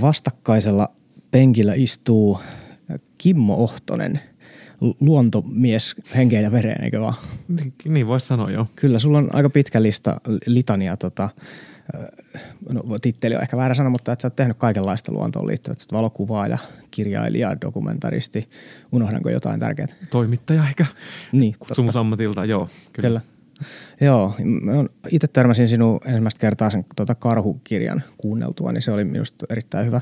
vastakkaisella penkillä istuu Kimmo Ohtonen, luontomies henkeen ja vereen, eikö vaan? Niin voisi sanoa jo. Kyllä, sulla on aika pitkä lista, litania tota, no, titteli on ehkä väärä sana, mutta että sä oot tehnyt kaikenlaista luontoon liittyvät, valokuvaaja, kirjailija, dokumentaristi. Unohdanko jotain tärkeää? Toimittaja ehkä. Niin, Kutsumusammatilta, joo. Kyllä. kyllä. Joo, itse törmäsin sinun ensimmäistä kertaa sen tuota karhukirjan kuunneltua, niin se oli minusta erittäin hyvä,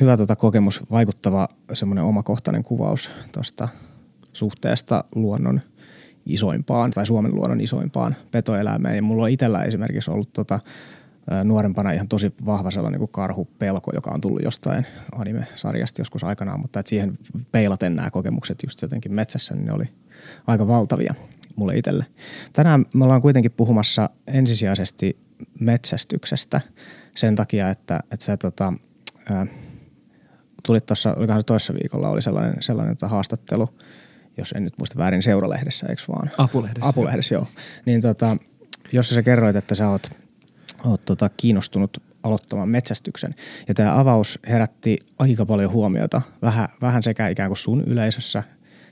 hyvä tuota kokemus, vaikuttava semmoinen omakohtainen kuvaus tuosta suhteesta luonnon isoimpaan tai Suomen luonnon isoimpaan petoeläimeen. Ja mulla on itsellä esimerkiksi ollut tota, nuorempana ihan tosi vahva sellainen niin karhupelko, joka on tullut jostain anime-sarjasta joskus aikanaan, mutta että siihen peilaten nämä kokemukset just jotenkin metsässä, niin ne oli aika valtavia mulle itselle. Tänään me ollaan kuitenkin puhumassa ensisijaisesti metsästyksestä sen takia, että, että sä tota, ää, tulit tuossa, olikohan se toissa viikolla, oli sellainen, sellainen tota haastattelu, jos en nyt muista väärin, Seuralehdessä, eikö vaan? Apulehdessä. Apulehdessä, joo. Niin tota, jos sä kerroit, että sä oot, oot tota kiinnostunut aloittamaan metsästyksen. Ja tämä avaus herätti aika paljon huomiota, vähän, vähän sekä ikään kuin sun yleisössä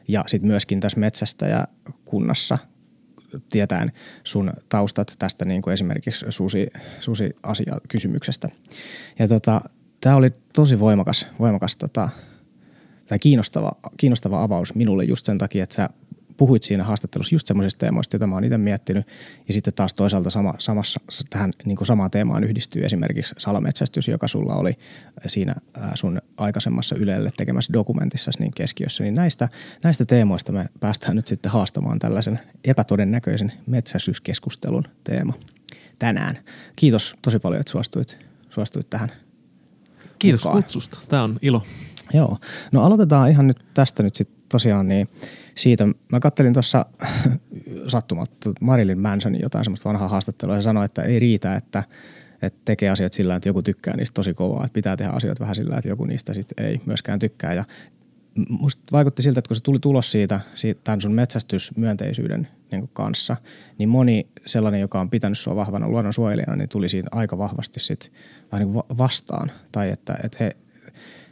ja sitten myöskin tässä metsästäjäkunnassa tietäen sun taustat tästä niin kuin esimerkiksi susi, susi-asia kysymyksestä. Ja tota, tämä oli tosi voimakas, voimakas tota, tai kiinnostava, kiinnostava avaus minulle just sen takia, että sä puhuit siinä haastattelussa just semmoisista teemoista, joita mä oon itse miettinyt. Ja sitten taas toisaalta sama, samassa, tähän niin kuin samaan teemaan yhdistyy esimerkiksi salametsästys, joka sulla oli siinä sun aikaisemmassa Ylelle tekemässä dokumentissa niin keskiössä. Niin näistä, näistä teemoista me päästään nyt sitten haastamaan tällaisen epätodennäköisen metsästyskeskustelun teema tänään. Kiitos tosi paljon, että suostuit, suostuit tähän Kiitos mukaan. kutsusta. Tämä on ilo. Joo. No aloitetaan ihan nyt tästä nyt sitten tosiaan niin siitä. Mä kattelin tuossa sattumalta Marilyn Mansonin jotain semmoista vanhaa haastattelua ja sanoi, että ei riitä, että, että tekee asiat sillä että joku tykkää niistä tosi kovaa. Että pitää tehdä asiat vähän sillä että joku niistä sitten ei myöskään tykkää. Ja musta vaikutti siltä, että kun se tuli tulos siitä, siitä tämän sun metsästysmyönteisyyden niin kanssa, niin moni sellainen, joka on pitänyt sua vahvana luonnonsuojelijana, niin tuli siinä aika vahvasti sit vähän niin vastaan. Tai että, että he,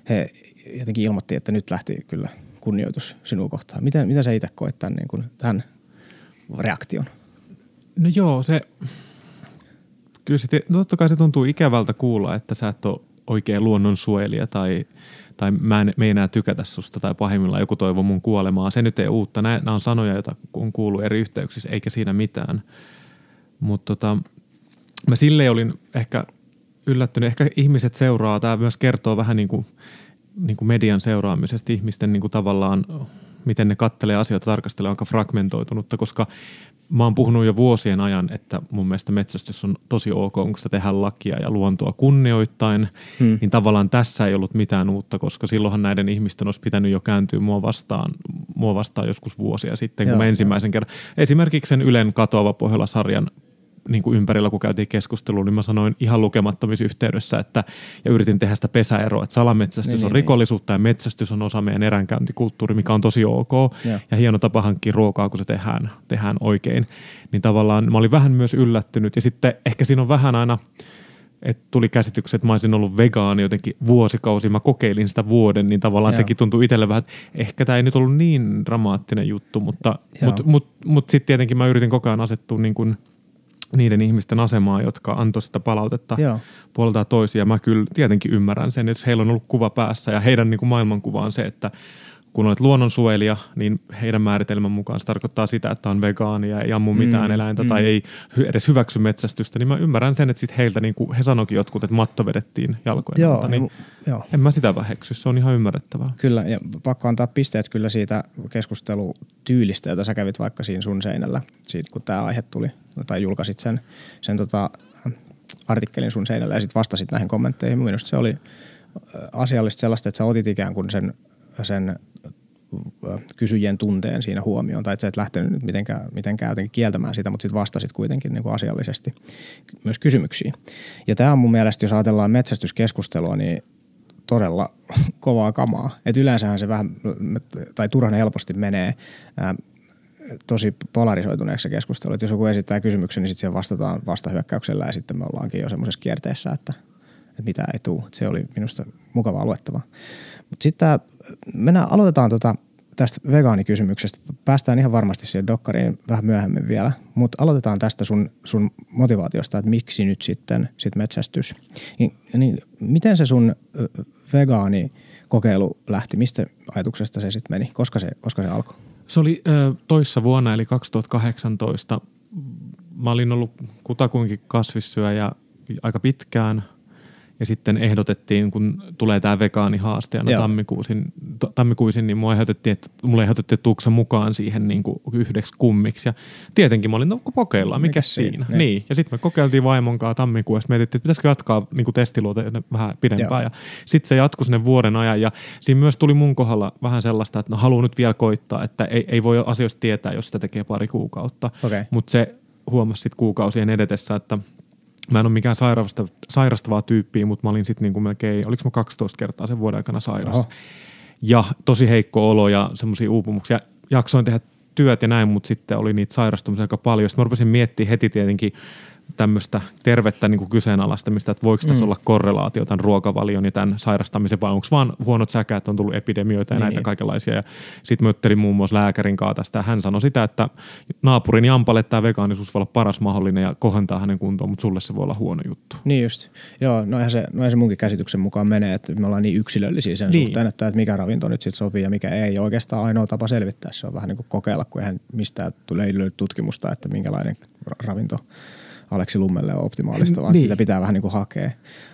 he jotenkin ilmoitti, että nyt lähti kyllä kunnioitus sinua kohtaan. Miten, mitä sä itse koet tämän, niin kuin, tämän reaktion? No joo, se, kyllä se, no totta kai se tuntuu ikävältä kuulla, että sä et ole oikein luonnonsuojelija tai, tai mä en, me enää tykätä susta tai pahimmillaan joku toivo mun kuolemaa. Se nyt ei uutta. Nämä on sanoja, joita on kuullut eri yhteyksissä, eikä siinä mitään. Mutta tota, mä silleen olin ehkä yllättynyt. Ehkä ihmiset seuraa, tämä myös kertoo vähän niin kuin – niin kuin median seuraamisesta, ihmisten niin kuin tavallaan, miten ne kattelee asioita, tarkastelee aika fragmentoitunutta, koska mä oon puhunut jo vuosien ajan, että mun mielestä metsästys on tosi ok, kun sitä tehdään lakia ja luontoa kunnioittain, hmm. niin tavallaan tässä ei ollut mitään uutta, koska silloinhan näiden ihmisten olisi pitänyt jo kääntyä mua vastaan, mua vastaan joskus vuosia sitten, kun Joo. mä ensimmäisen kerran, esimerkiksi sen Ylen katoava Pohjola-sarjan niin kuin ympärillä, kun käytiin keskustelua, niin mä sanoin ihan lukemattomissa yhteydessä, että ja yritin tehdä sitä pesäeroa, että salametsästys niin, on niin, niin. rikollisuutta niin. ja metsästys on osa meidän eränkäyntikulttuuri, mikä on tosi ok ja, ja hieno tapa hankkia ruokaa, kun se tehdään, tehdään oikein. Niin tavallaan mä olin vähän myös yllättynyt ja sitten ehkä siinä on vähän aina, että tuli käsitykset, että mä olisin ollut vegaani jotenkin vuosikausi, mä kokeilin sitä vuoden, niin tavallaan Joo. sekin tuntui itselle vähän, että ehkä tämä ei nyt ollut niin dramaattinen juttu, mutta mut, mut, mut sitten tietenkin mä yritin koko ajan asettua niin kuin – niiden ihmisten asemaa, jotka antoi sitä palautetta Joo. puolelta toisia. Mä kyllä tietenkin ymmärrän sen, että jos heillä on ollut kuva päässä ja heidän niin kuin maailmankuva on se, että kun olet luonnonsuojelija, niin heidän määritelmän mukaan se tarkoittaa sitä, että on vegaani ja ei ammu mitään mm, eläintä mm. tai ei edes hyväksy metsästystä, niin mä ymmärrän sen, että sit heiltä, niin kuin he sanoikin jotkut, että matto vedettiin jalkojen joo, alta, niin joo. en mä sitä väheksy, se on ihan ymmärrettävää. Kyllä, ja pakko antaa pisteet kyllä siitä keskustelutyylistä, jota sä kävit vaikka siinä sun seinällä, siitä kun tämä aihe tuli, tai julkaisit sen, sen tota, artikkelin sun seinällä ja sitten vastasit näihin kommentteihin. Minusta se oli asiallista sellaista, että sä otit ikään kuin sen, sen kysyjien tunteen siinä huomioon, tai että sä et lähtenyt nyt mitenkään, mitenkään jotenkin kieltämään sitä, mutta sitten vastasit kuitenkin niin kuin asiallisesti myös kysymyksiin. Ja tämä on mun mielestä, jos ajatellaan metsästyskeskustelua, niin todella kovaa kamaa. Et yleensähän se vähän, tai turhan helposti menee ää, tosi polarisoituneeksi keskustelu. Et jos joku esittää kysymyksen, niin sitten vastataan vastahyökkäyksellä ja sitten me ollaankin jo semmoisessa kierteessä, että, että mitä ei tule. Se oli minusta mukavaa luettavaa. Mutta sitten mennään, aloitetaan tota, tästä vegaanikysymyksestä. Päästään ihan varmasti siihen dokkariin vähän myöhemmin vielä, mutta aloitetaan tästä sun, sun motivaatiosta, että miksi nyt sitten sit metsästys. Niin, niin miten se sun vegaani kokeilu lähti? Mistä ajatuksesta se sitten meni? Koska se, koska se alkoi? Se oli ö, toissa vuonna, eli 2018. Mä olin ollut kutakuinkin kasvissyöjä aika pitkään – ja sitten ehdotettiin, kun tulee tämä vegaanihaaste aina tammikuisin, tammikuisin, niin mua ehdotettiin, että, mulle ehdotettiin tuksa mukaan siihen niin kuin yhdeksi kummiksi. Ja tietenkin mä olin, no kokeillaan, mikä siinä. Niin. niin. Ja sitten me kokeiltiin vaimon kanssa tammikuussa, mietittiin, että pitäisikö jatkaa niin testiluota vähän pidempään. Ja sitten se jatkui sinne vuoden ajan. Ja siinä myös tuli mun kohdalla vähän sellaista, että no haluan nyt vielä koittaa, että ei, ei voi asioista tietää, jos sitä tekee pari kuukautta. Okay. Mutta se huomasi sitten kuukausien edetessä, että – Mä en ole mikään sairastava, sairastavaa tyyppiä, mutta mä olin sitten niinku melkein, oliko mä 12 kertaa sen vuoden aikana sairas. Oho. Ja tosi heikko olo ja semmoisia uupumuksia. Jaksoin tehdä työt ja näin, mutta sitten oli niitä sairastumisia aika paljon. Sitten mä rupesin miettimään heti tietenkin tämmöistä tervettä niin kuin kyseenalaistamista, että voiko tässä mm. olla korrelaatio tämän ruokavalion ja tämän sairastamisen, vai onko vaan huonot säkäät, on tullut epidemioita ja niin. näitä kaikenlaisia. Ja sitten mä juttelin muun muassa lääkärin kanssa tästä, hän sanoi sitä, että naapurin Jampalle tämä vegaanisuus voi olla paras mahdollinen ja kohentaa hänen kuntoon, mutta sulle se voi olla huono juttu. Niin just. Joo, no eihän se, no eihän se munkin käsityksen mukaan menee, että me ollaan niin yksilöllisiä sen niin. suhteen, että, että mikä ravinto nyt sitten sopii ja mikä ei. Oikeastaan ainoa tapa selvittää se on vähän niin kuin kokeilla, kun eihän mistään tule tutkimusta, että minkälainen ravinto Aleksi Lummelle on optimaalista, vaan niin. sitä pitää vähän niin kuin hakea.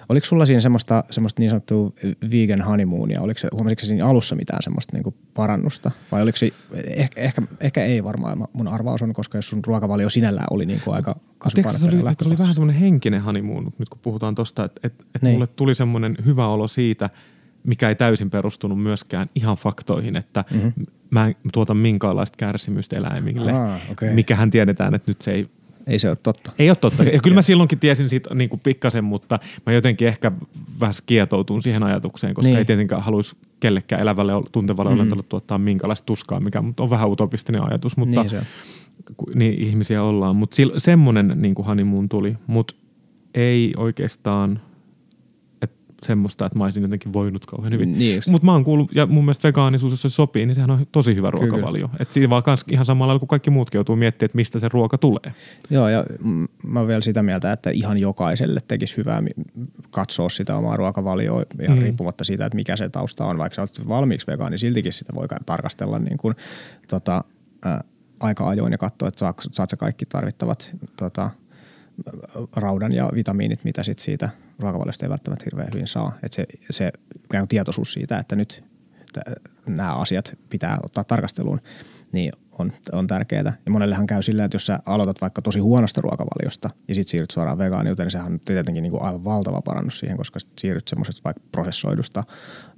Oliko sulla siinä semmoista, semmoista niin sanottua vegan honeymoonia? Oliko se, huomasitko siinä alussa mitään semmoista niin kuin parannusta? Vai oliko se, ehkä, ehkä, ehkä ei varmaan, mun arvaus on, koska jos sun ruokavalio sinällään oli niin kuin aika kasvupainotteinen se, oli, se oli vähän semmoinen henkinen honeymoon, nyt kun puhutaan tosta, että et, et niin. mulle tuli semmoinen hyvä olo siitä, mikä ei täysin perustunut myöskään ihan faktoihin, että mm-hmm. mä en tuota minkäänlaista kärsimystä eläimille. Ah, okay. Mikähän tiedetään, että nyt se ei ei se ole totta. Ei ole totta. Ja kyllä mä silloinkin tiesin siitä niin kuin pikkasen, mutta mä jotenkin ehkä vähän kietoutun siihen ajatukseen, koska niin. ei tietenkään haluaisi kellekään elävälle tuntevalle mm. olentolle tuottaa minkälaista tuskaa, mikä on vähän utopistinen ajatus, mutta niin, niin ihmisiä ollaan. Mutta semmoinen niin kuin honeymoon tuli, mutta ei oikeastaan – semmoista, että mä olisin jotenkin voinut kauhean hyvin. Niin Mutta mä oon kuullut, ja mun mielestä vegaanisuus, jos se sopii, niin sehän on tosi hyvä ruokavalio. Että siinä vaan kans ihan samalla kuin kaikki muutkin joutuu miettimään, että mistä se ruoka tulee. Joo, ja mä oon vielä sitä mieltä, että ihan jokaiselle tekisi hyvää katsoa sitä omaa ruokavalioa, ihan mm. riippumatta siitä, että mikä se tausta on. Vaikka sä oot valmiiksi vegaani, siltikin sitä voi tarkastella niin kuin, tota, ä, aika ajoin ja katsoa, että saat, saat sä kaikki tarvittavat tota, raudan ja vitamiinit, mitä sit siitä ruokavaliosta ei välttämättä hirveän hyvin saa. Et se, se tietoisuus siitä, että nyt nämä asiat pitää ottaa tarkasteluun, niin on, on tärkeää. Ja monellehan käy silleen, että jos sä aloitat vaikka tosi huonosta ruokavaliosta ja sitten siirryt suoraan vegaaniuteen, niin sehän on tietenkin niin kuin aivan valtava parannus siihen, koska siirryt semmoisesta vaikka prosessoidusta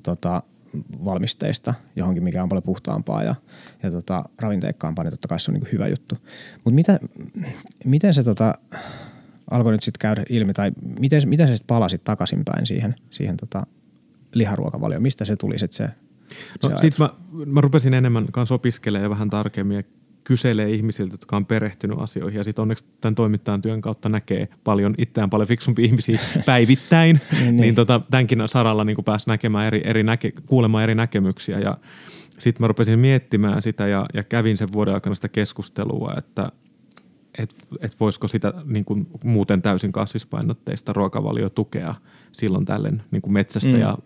tota, valmisteista johonkin, mikä on paljon puhtaampaa ja, ja tota, ravinteikkaampaa, niin totta kai se on niin hyvä juttu. Mutta miten se tota, alkoi nyt sitten käydä ilmi, tai miten, miten se sitten palasit takaisinpäin siihen, siihen tota liharuokavalioon? Mistä se tuli sitten se No sitten mä, mä rupesin enemmän kanssa opiskelemaan vähän tarkemmin ja kyselee ihmisiltä, jotka on perehtynyt asioihin. Ja sitten onneksi tämän toimittajan työn kautta näkee paljon itseään paljon fiksumpi ihmisiä päivittäin. niin, niin tota, tämänkin saralla niin pääsi näkemään eri, eri näke, kuulemaan eri näkemyksiä. Ja sitten mä rupesin miettimään sitä ja, ja kävin sen vuoden aikana sitä keskustelua, että et, et voisiko sitä niin kuin muuten täysin kasvispainotteista ruokavalio tukea silloin tälle niin kuin metsästä mm. ja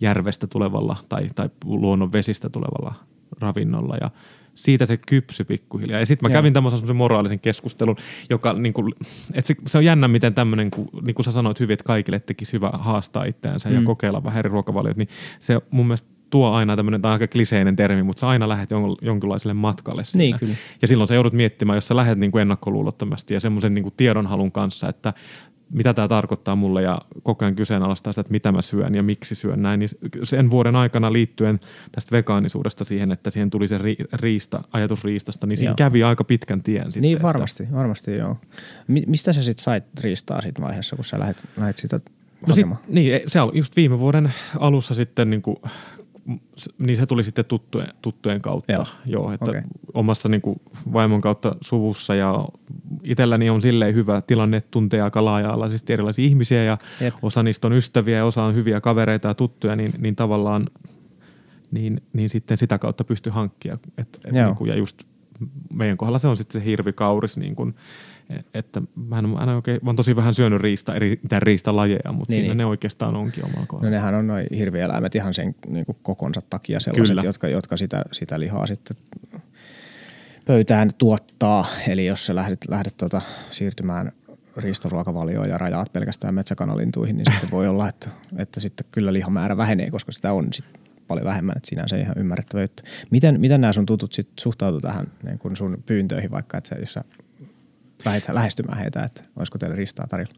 järvestä tulevalla tai, tai luonnon vesistä tulevalla ravinnolla. Ja siitä se kypsy pikkuhiljaa. Ja sitten mä kävin tämmöisen moraalisen keskustelun, joka niin kuin, että se, se, on jännä, miten tämmöinen, niin kuin sä sanoit hyvin, että kaikille tekisi hyvä haastaa itseänsä mm. ja kokeilla vähän eri ruokavaliot, niin se mun mielestä tuo aina tämmöinen, tämä on aika kliseinen termi, mutta sä aina lähdet jon, jonkinlaiselle matkalle sinne. Niin, kyllä. Ja silloin sä joudut miettimään, jos sä lähdet niin kuin ennakkoluulottomasti ja semmoisen niin kuin tiedonhalun kanssa, että mitä tämä tarkoittaa mulle ja koko ajan kyseenalaistaa sitä, että mitä mä syön ja miksi syön näin. Niin sen vuoden aikana liittyen tästä vegaanisuudesta siihen, että siihen tuli se riista, ajatus riistasta, niin siinä joo. kävi aika pitkän tien sitten. Niin varmasti, että... varmasti joo. mistä sä sitten sait riistaa siinä vaiheessa, kun sä lähdet, lähdet sitä no sit, niin, se oli just viime vuoden alussa sitten niin kuin niin se tuli sitten tuttujen, tuttujen kautta. Joo. Joo, että Okei. omassa niin kuin vaimon kautta suvussa ja itselläni on silleen hyvä tilanne, että tuntee aika laaja-alaisesti erilaisia ihmisiä ja Jep. osa niistä on ystäviä ja osa on hyviä kavereita ja tuttuja, niin, niin tavallaan niin, niin sitten sitä kautta pystyy hankkia. Et, et Joo. niin kuin, ja just meidän kohdalla se on sitten se hirvikauris, niin kuin, että mä en, mä en oikein, mä oon tosi vähän syönyt riista, eri, mitään riistalajeja, mutta Niin, siinä niin. ne oikeastaan onkin omalla No kohdalla. nehän on noin hirvieläimet ihan sen niin kuin kokonsa takia sellaiset, Kyllä. jotka, jotka sitä, sitä lihaa sitten pöytään tuottaa. Eli jos sä lähdet, lähdet tota, siirtymään riistoruokavalioon ja rajaat pelkästään metsäkanalintuihin, niin sitten voi olla, että, että sitten kyllä lihamäärä vähenee, koska sitä on sitten paljon vähemmän, että sinänsä ihan ymmärrettävä juttu. Miten, miten nämä sun tutut sit suhtautuu tähän niin kun sun pyyntöihin, vaikka että sä, jos sä lähdet lähestymään heitä, että olisiko teille ristaa tarjolla?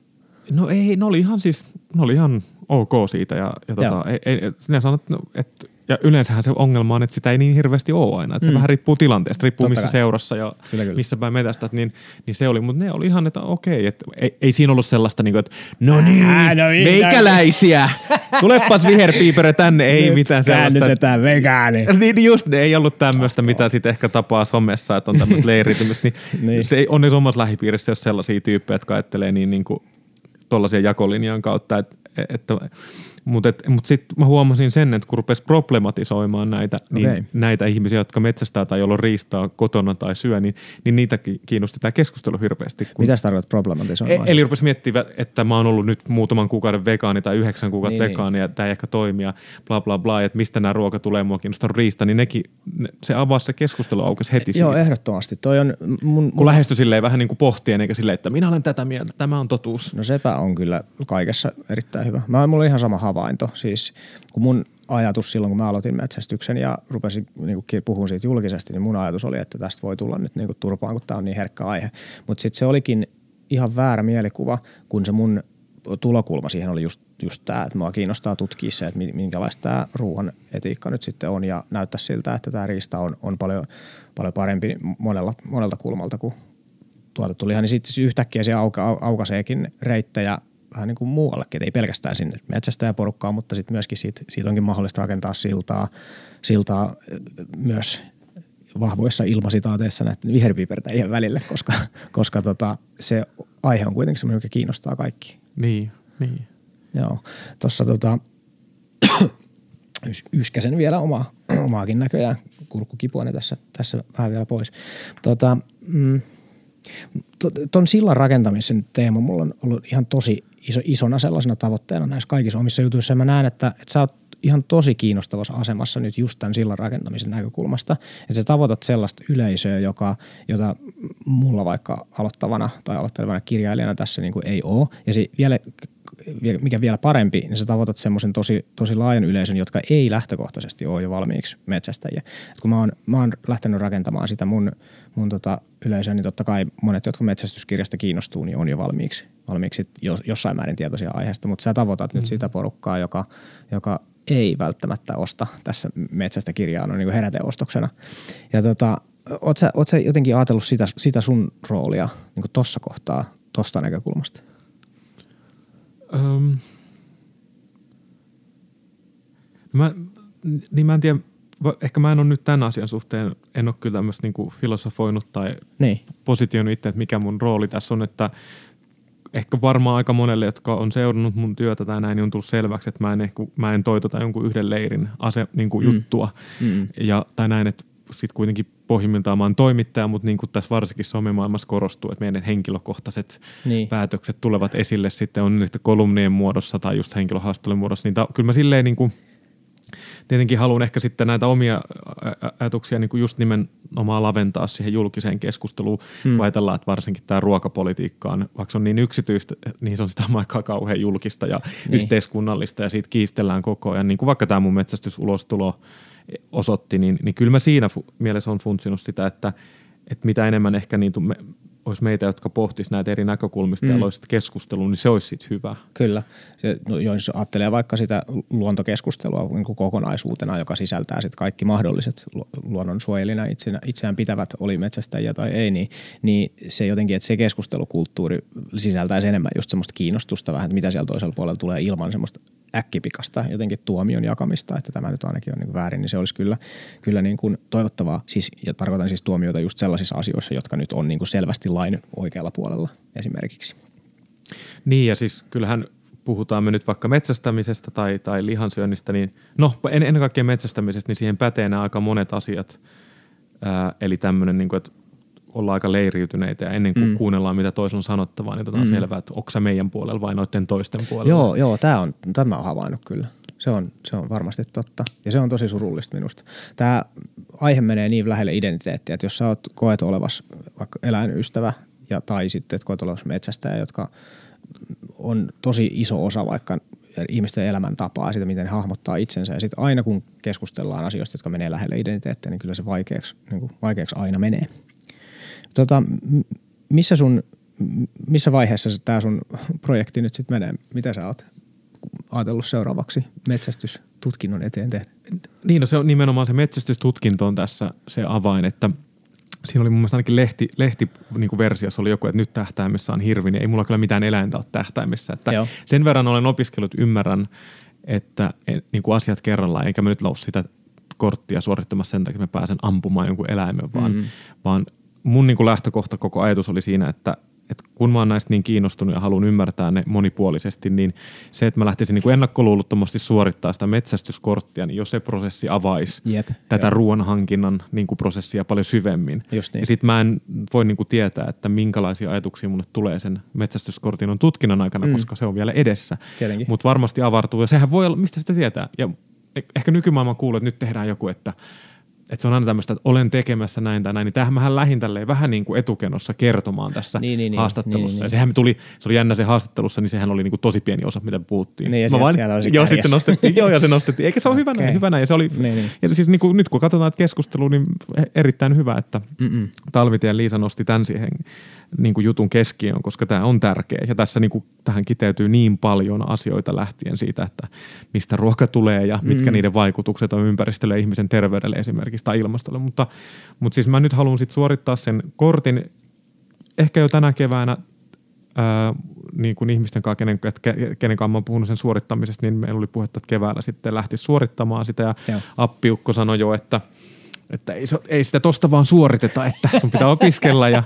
No ei, ne oli ihan siis, ne oli ihan ok siitä ja, ja tota, ei, ei, sinä sanot, no, että ja yleensähän se ongelma on, että sitä ei niin hirveästi ole aina. Että se Mm. vähän riippuu tilanteesta, riippuu Totta missä kai. seurassa ja Kyllä, kyllä. missä päin metästät, niin, niin se oli. Mutta ne oli ihan, että okei, että ei, ei siinä ollut sellaista, niin kuin, että no niin, Ää, no niin, meikäläisiä, tulepas viherpiipere tänne, ei Nyt mitään sellaista. Käännytetään vegaani. Niin just, ne ei ollut tämmöistä, mitä sitten ehkä tapaa somessa, että on tämmöistä leiritymistä. Niin, Niin. niin. Se ei onneksi omassa lähipiirissä ole sellaisia tyyppejä, jotka ajattelee niin, niin kuin tuollaisia jakolinjan kautta, että, että mutta mut sitten mä huomasin sen, että kun rupesi problematisoimaan näitä, niin Okei. näitä ihmisiä, jotka metsästää tai joilla on riistaa kotona tai syö, niin, niin niitä ki- kiinnosti tämä keskustelu hirveästi. Kun Mitä sä tarkoitat problematisoimaan? E- Eli rupesi miettimään, että mä oon ollut nyt muutaman kuukauden vegaani tai yhdeksän kuukautta Niin, niin, niin. vegaani ja tämä ei ehkä toimia, bla bla bla, että mistä nämä ruoka tulee, mua kiinnostaa riista, niin nekin, ne, se avasi se keskustelu aukesi heti Joo, siitä. ehdottomasti. Toi on mun, Kun lähestyi silleen vähän niin kuin pohtien, eikä silleen, että minä olen tätä mieltä, tämä on totuus. No sepä on kyllä kaikessa erittäin hyvä. Mä, mulla oli ihan sama havainto. Siis kun mun ajatus silloin, kun mä aloitin metsästyksen ja rupesin niin puhumaan siitä julkisesti, niin mun ajatus oli, että tästä voi tulla nyt niin kuin turpaan, kun tämä on niin herkkä aihe. Mutta sitten se olikin ihan väärä mielikuva, kun se mun tulokulma siihen oli just, just tämä, että mua kiinnostaa tutkia se, että mi- minkälaista tämä ruoan etiikka nyt sitten on ja näyttää siltä, että tämä riista on, on paljon, paljon parempi monella, monelta kulmalta kuin tuotettu liha, niin sitten yhtäkkiä se auka, au- aukaiseekin reittejä vähän niin kuin muuallekin, että ei pelkästään sinne metsästäjäporukkaan, mutta sitten myöskin siitä, siitä onkin mahdollista rakentaa siltaa, siltaa ö, myös vahvoissa ilmasitaateissa näiden viherpiipertäjien välille, koska, koska tota, se aihe on kuitenkin semmoinen, joka kiinnostaa kaikki. Niin, niin. Joo, tuossa tota, ys- yskäsen vielä oma, omaakin näköjään, kurkkukipuani tässä, tässä vähän vielä pois. Tota, mm, ton sillan rakentamisen teema mulla on ollut ihan tosi iso, isona sellaisena tavoitteena näissä kaikissa omissa jutuissa. Ja mä näen, että, että sä oot ihan tosi kiinnostavassa asemassa nyt just tämän sillan rakentamisen näkökulmasta. Että sä tavoitat sellaista yleisöä, joka, jota mulla vaikka aloittavana tai aloittelevana kirjailijana tässä niin kuin ei ole. Ja se vielä, mikä vielä parempi, niin sä tavoitat semmoisen tosi, tosi laajan yleisön, jotka ei lähtökohtaisesti ole jo valmiiksi metsästäjiä. Et kun mä oon, mä oon lähtenyt rakentamaan sitä mun, mun tota yleisöä, niin totta kai monet, jotka metsästyskirjasta kiinnostuu, niin on jo valmiiksi, valmiiksi jo- jossain määrin tietoisia aiheesta. Mutta sä tavoitat mm. nyt sitä porukkaa, joka, joka ei välttämättä osta tässä metsästä kirjaa no niin kuin heräteostoksena. Ja tota, oot sä, oot sä jotenkin ajatellut sitä, sitä sun roolia niin kuin tossa kohtaa, tosta näkökulmasta? Öm, mä, niin mä en tiedä, ehkä mä en ole nyt tämän asian suhteen, en ole kyllä tämmöistä niin filosofoinut tai Niin. positioinut itse, että mikä mun rooli tässä on, että ehkä varmaan aika monelle, jotka on seurannut mun työtä tai näin, niin on tullut selväksi, että mä en, ehkä, mä en toitota jonkun yhden leirin ase, niin kuin Mm. juttua. Mm. Ja, tai näin, että sitten kuitenkin pohjimmiltaan mä oon toimittaja, mutta niin kuin tässä varsinkin somemaailmassa korostuu, että meidän henkilökohtaiset Niin. päätökset tulevat esille sitten on niitä kolumnien muodossa tai just henkilöhaastattelujen muodossa, niin ta, kyllä mä silleen niin kuin, tietenkin haluan ehkä sitten näitä omia ajatuksia niin kuin just nimenomaan laventaa siihen julkiseen keskusteluun, Hmm. mm. kun ajatellaan, että varsinkin tämä ruokapolitiikka on, vaikka se on niin yksityistä, niin se on sitä aikaa kauhean julkista ja Niin. yhteiskunnallista ja siitä kiistellään koko ajan. Niin kuin vaikka tämä mun metsästysulostulo osoitti, niin, niin kyllä mä siinä fu- mielessä on funtsinut sitä, että, että mitä enemmän ehkä niin olisi meitä, jotka pohtis näitä eri näkökulmista mm. Ja loisi keskustelua, niin se olisi sitten hyvä. Kyllä. Se, no, jos ajattelee vaikka sitä luontokeskustelua niin kuin kokonaisuutena, joka sisältää sit kaikki mahdolliset lu- luonnonsuojelina itseään, itseään pitävät, oli metsästäjiä tai ei, niin, niin se jotenkin, että se keskustelukulttuuri sisältäisi enemmän just semmoista kiinnostusta vähän, että mitä siellä toisella puolella tulee ilman semmoista äkkipikasta jotenkin tuomion jakamista, että tämä nyt ainakin on niin väärin, niin se olisi kyllä, kyllä niin kuin toivottavaa. Siis, ja tarkoitan siis tuomioita just sellaisissa asioissa, jotka nyt on niin kuin selvästi lain oikealla puolella esimerkiksi. Niin ja siis kyllähän puhutaan me nyt vaikka metsästämisestä tai, tai lihansyönnistä, niin no ennen kaikkea metsästämisestä, niin siihen pätee nämä aika monet asiat. Ää, eli tämmöinen, niin kuin, että ollaan aika leiriytyneitä ja ennen kuin mm. kuunnellaan, mitä toisen on sanottavaa, niin otetaan mm. selvää, että onko se meidän puolella vai noiden toisten puolella. Joo, joo tämä on, tämä on havainnut kyllä. Se on, se on varmasti totta. Ja se on tosi surullista minusta. Tämä aihe menee niin lähelle identiteettiä, että jos sä oot, koet olevas vaikka eläinystävä ja, tai sitten että koet olevas metsästäjä, jotka on tosi iso osa vaikka ihmisten elämäntapaa, sitä miten ne hahmottaa itsensä. Ja sitten aina kun keskustellaan asioista, jotka menee lähelle identiteettiä, niin kyllä se vaikeaksi, niin kuin vaikeaksi aina menee. Tota, missä, sun, missä vaiheessa tämä sun projekti nyt sitten menee? Mitä sä oot ajatellut seuraavaksi metsästystutkinnon eteen tehdä? Niin, no se on nimenomaan se metsästystutkinto on tässä se avain, että siinä oli mun mielestä ainakin lehti, lehti niin kuin versiossa oli joku, että nyt tähtäimessä on hirvi, niin ei mulla kyllä mitään eläintä ole tähtäimessä. Että sen verran olen opiskellut, ymmärrän, että niin kuin asiat kerrallaan, eikä mä nyt lau sitä korttia suorittamassa sen takia, että mä pääsen ampumaan jonkun eläimen, vaan, mm. vaan mun niin kuin lähtökohta koko ajatus oli siinä, että että kun mä oon näistä niin kiinnostunut ja haluan ymmärtää ne monipuolisesti, niin se, että mä lähtisin niin kuin ennakkoluulottomasti suorittaa sitä metsästyskorttia, niin jos se prosessi avaisi Jep, tätä ruoanhankinnan niin kuin prosessia paljon syvemmin. Just niin. Ja sitten mä en voi niin kuin tietää, että minkälaisia ajatuksia mulle tulee sen metsästyskortin on tutkinnon aikana, mm. koska se on vielä edessä. Mutta varmasti avartuu ja sehän voi olla, mistä sitä tietää. Ja e- ehkä nykymaailman kuuluu, että nyt tehdään joku, että – että se on aina tämmöistä, että olen tekemässä näin tai näin, niin tämähän mähän lähin tälleen vähän niin kuin etukenossa kertomaan tässä niin, niin, niin. haastattelussa. Niin, niin, ja sehän tuli, se oli jännä se haastattelussa, niin sehän oli niin kuin tosi pieni osa, mitä puhuttiin. Niin, ja Mä vain, siellä joo, sitten se nostettiin, joo, ja se nostettiin. Eikä se ole hyvänä, okay. hyvänä ja se oli, niin, niin. ja siis niin kuin, nyt kun katsotaan keskustelua, niin erittäin hyvä, että Mm-mm. Talvitien Liisa nosti tämän siihen niin kuin jutun keskiöön, koska tämä on tärkeä. Ja tässä niin kuin, tähän kiteytyy niin paljon asioita lähtien siitä, että mistä ruoka tulee ja mitkä mm. niiden vaikutukset on ympäristölle, ihmisen terveydelle esimerkiksi tai ilmastolle. Mutta, mutta siis mä nyt haluan sit suorittaa sen kortin ehkä jo tänä keväänä ää, niin kuin ihmisten kanssa, kenen, kenen kanssa mä oon puhunut sen suorittamisesta, niin meillä oli puhetta, että keväällä sitten lähti suorittamaan sitä ja Joo. appiukko sanoi jo, että – että ei, ei sitä tosta vaan suoriteta, että sun pitää opiskella. Ja,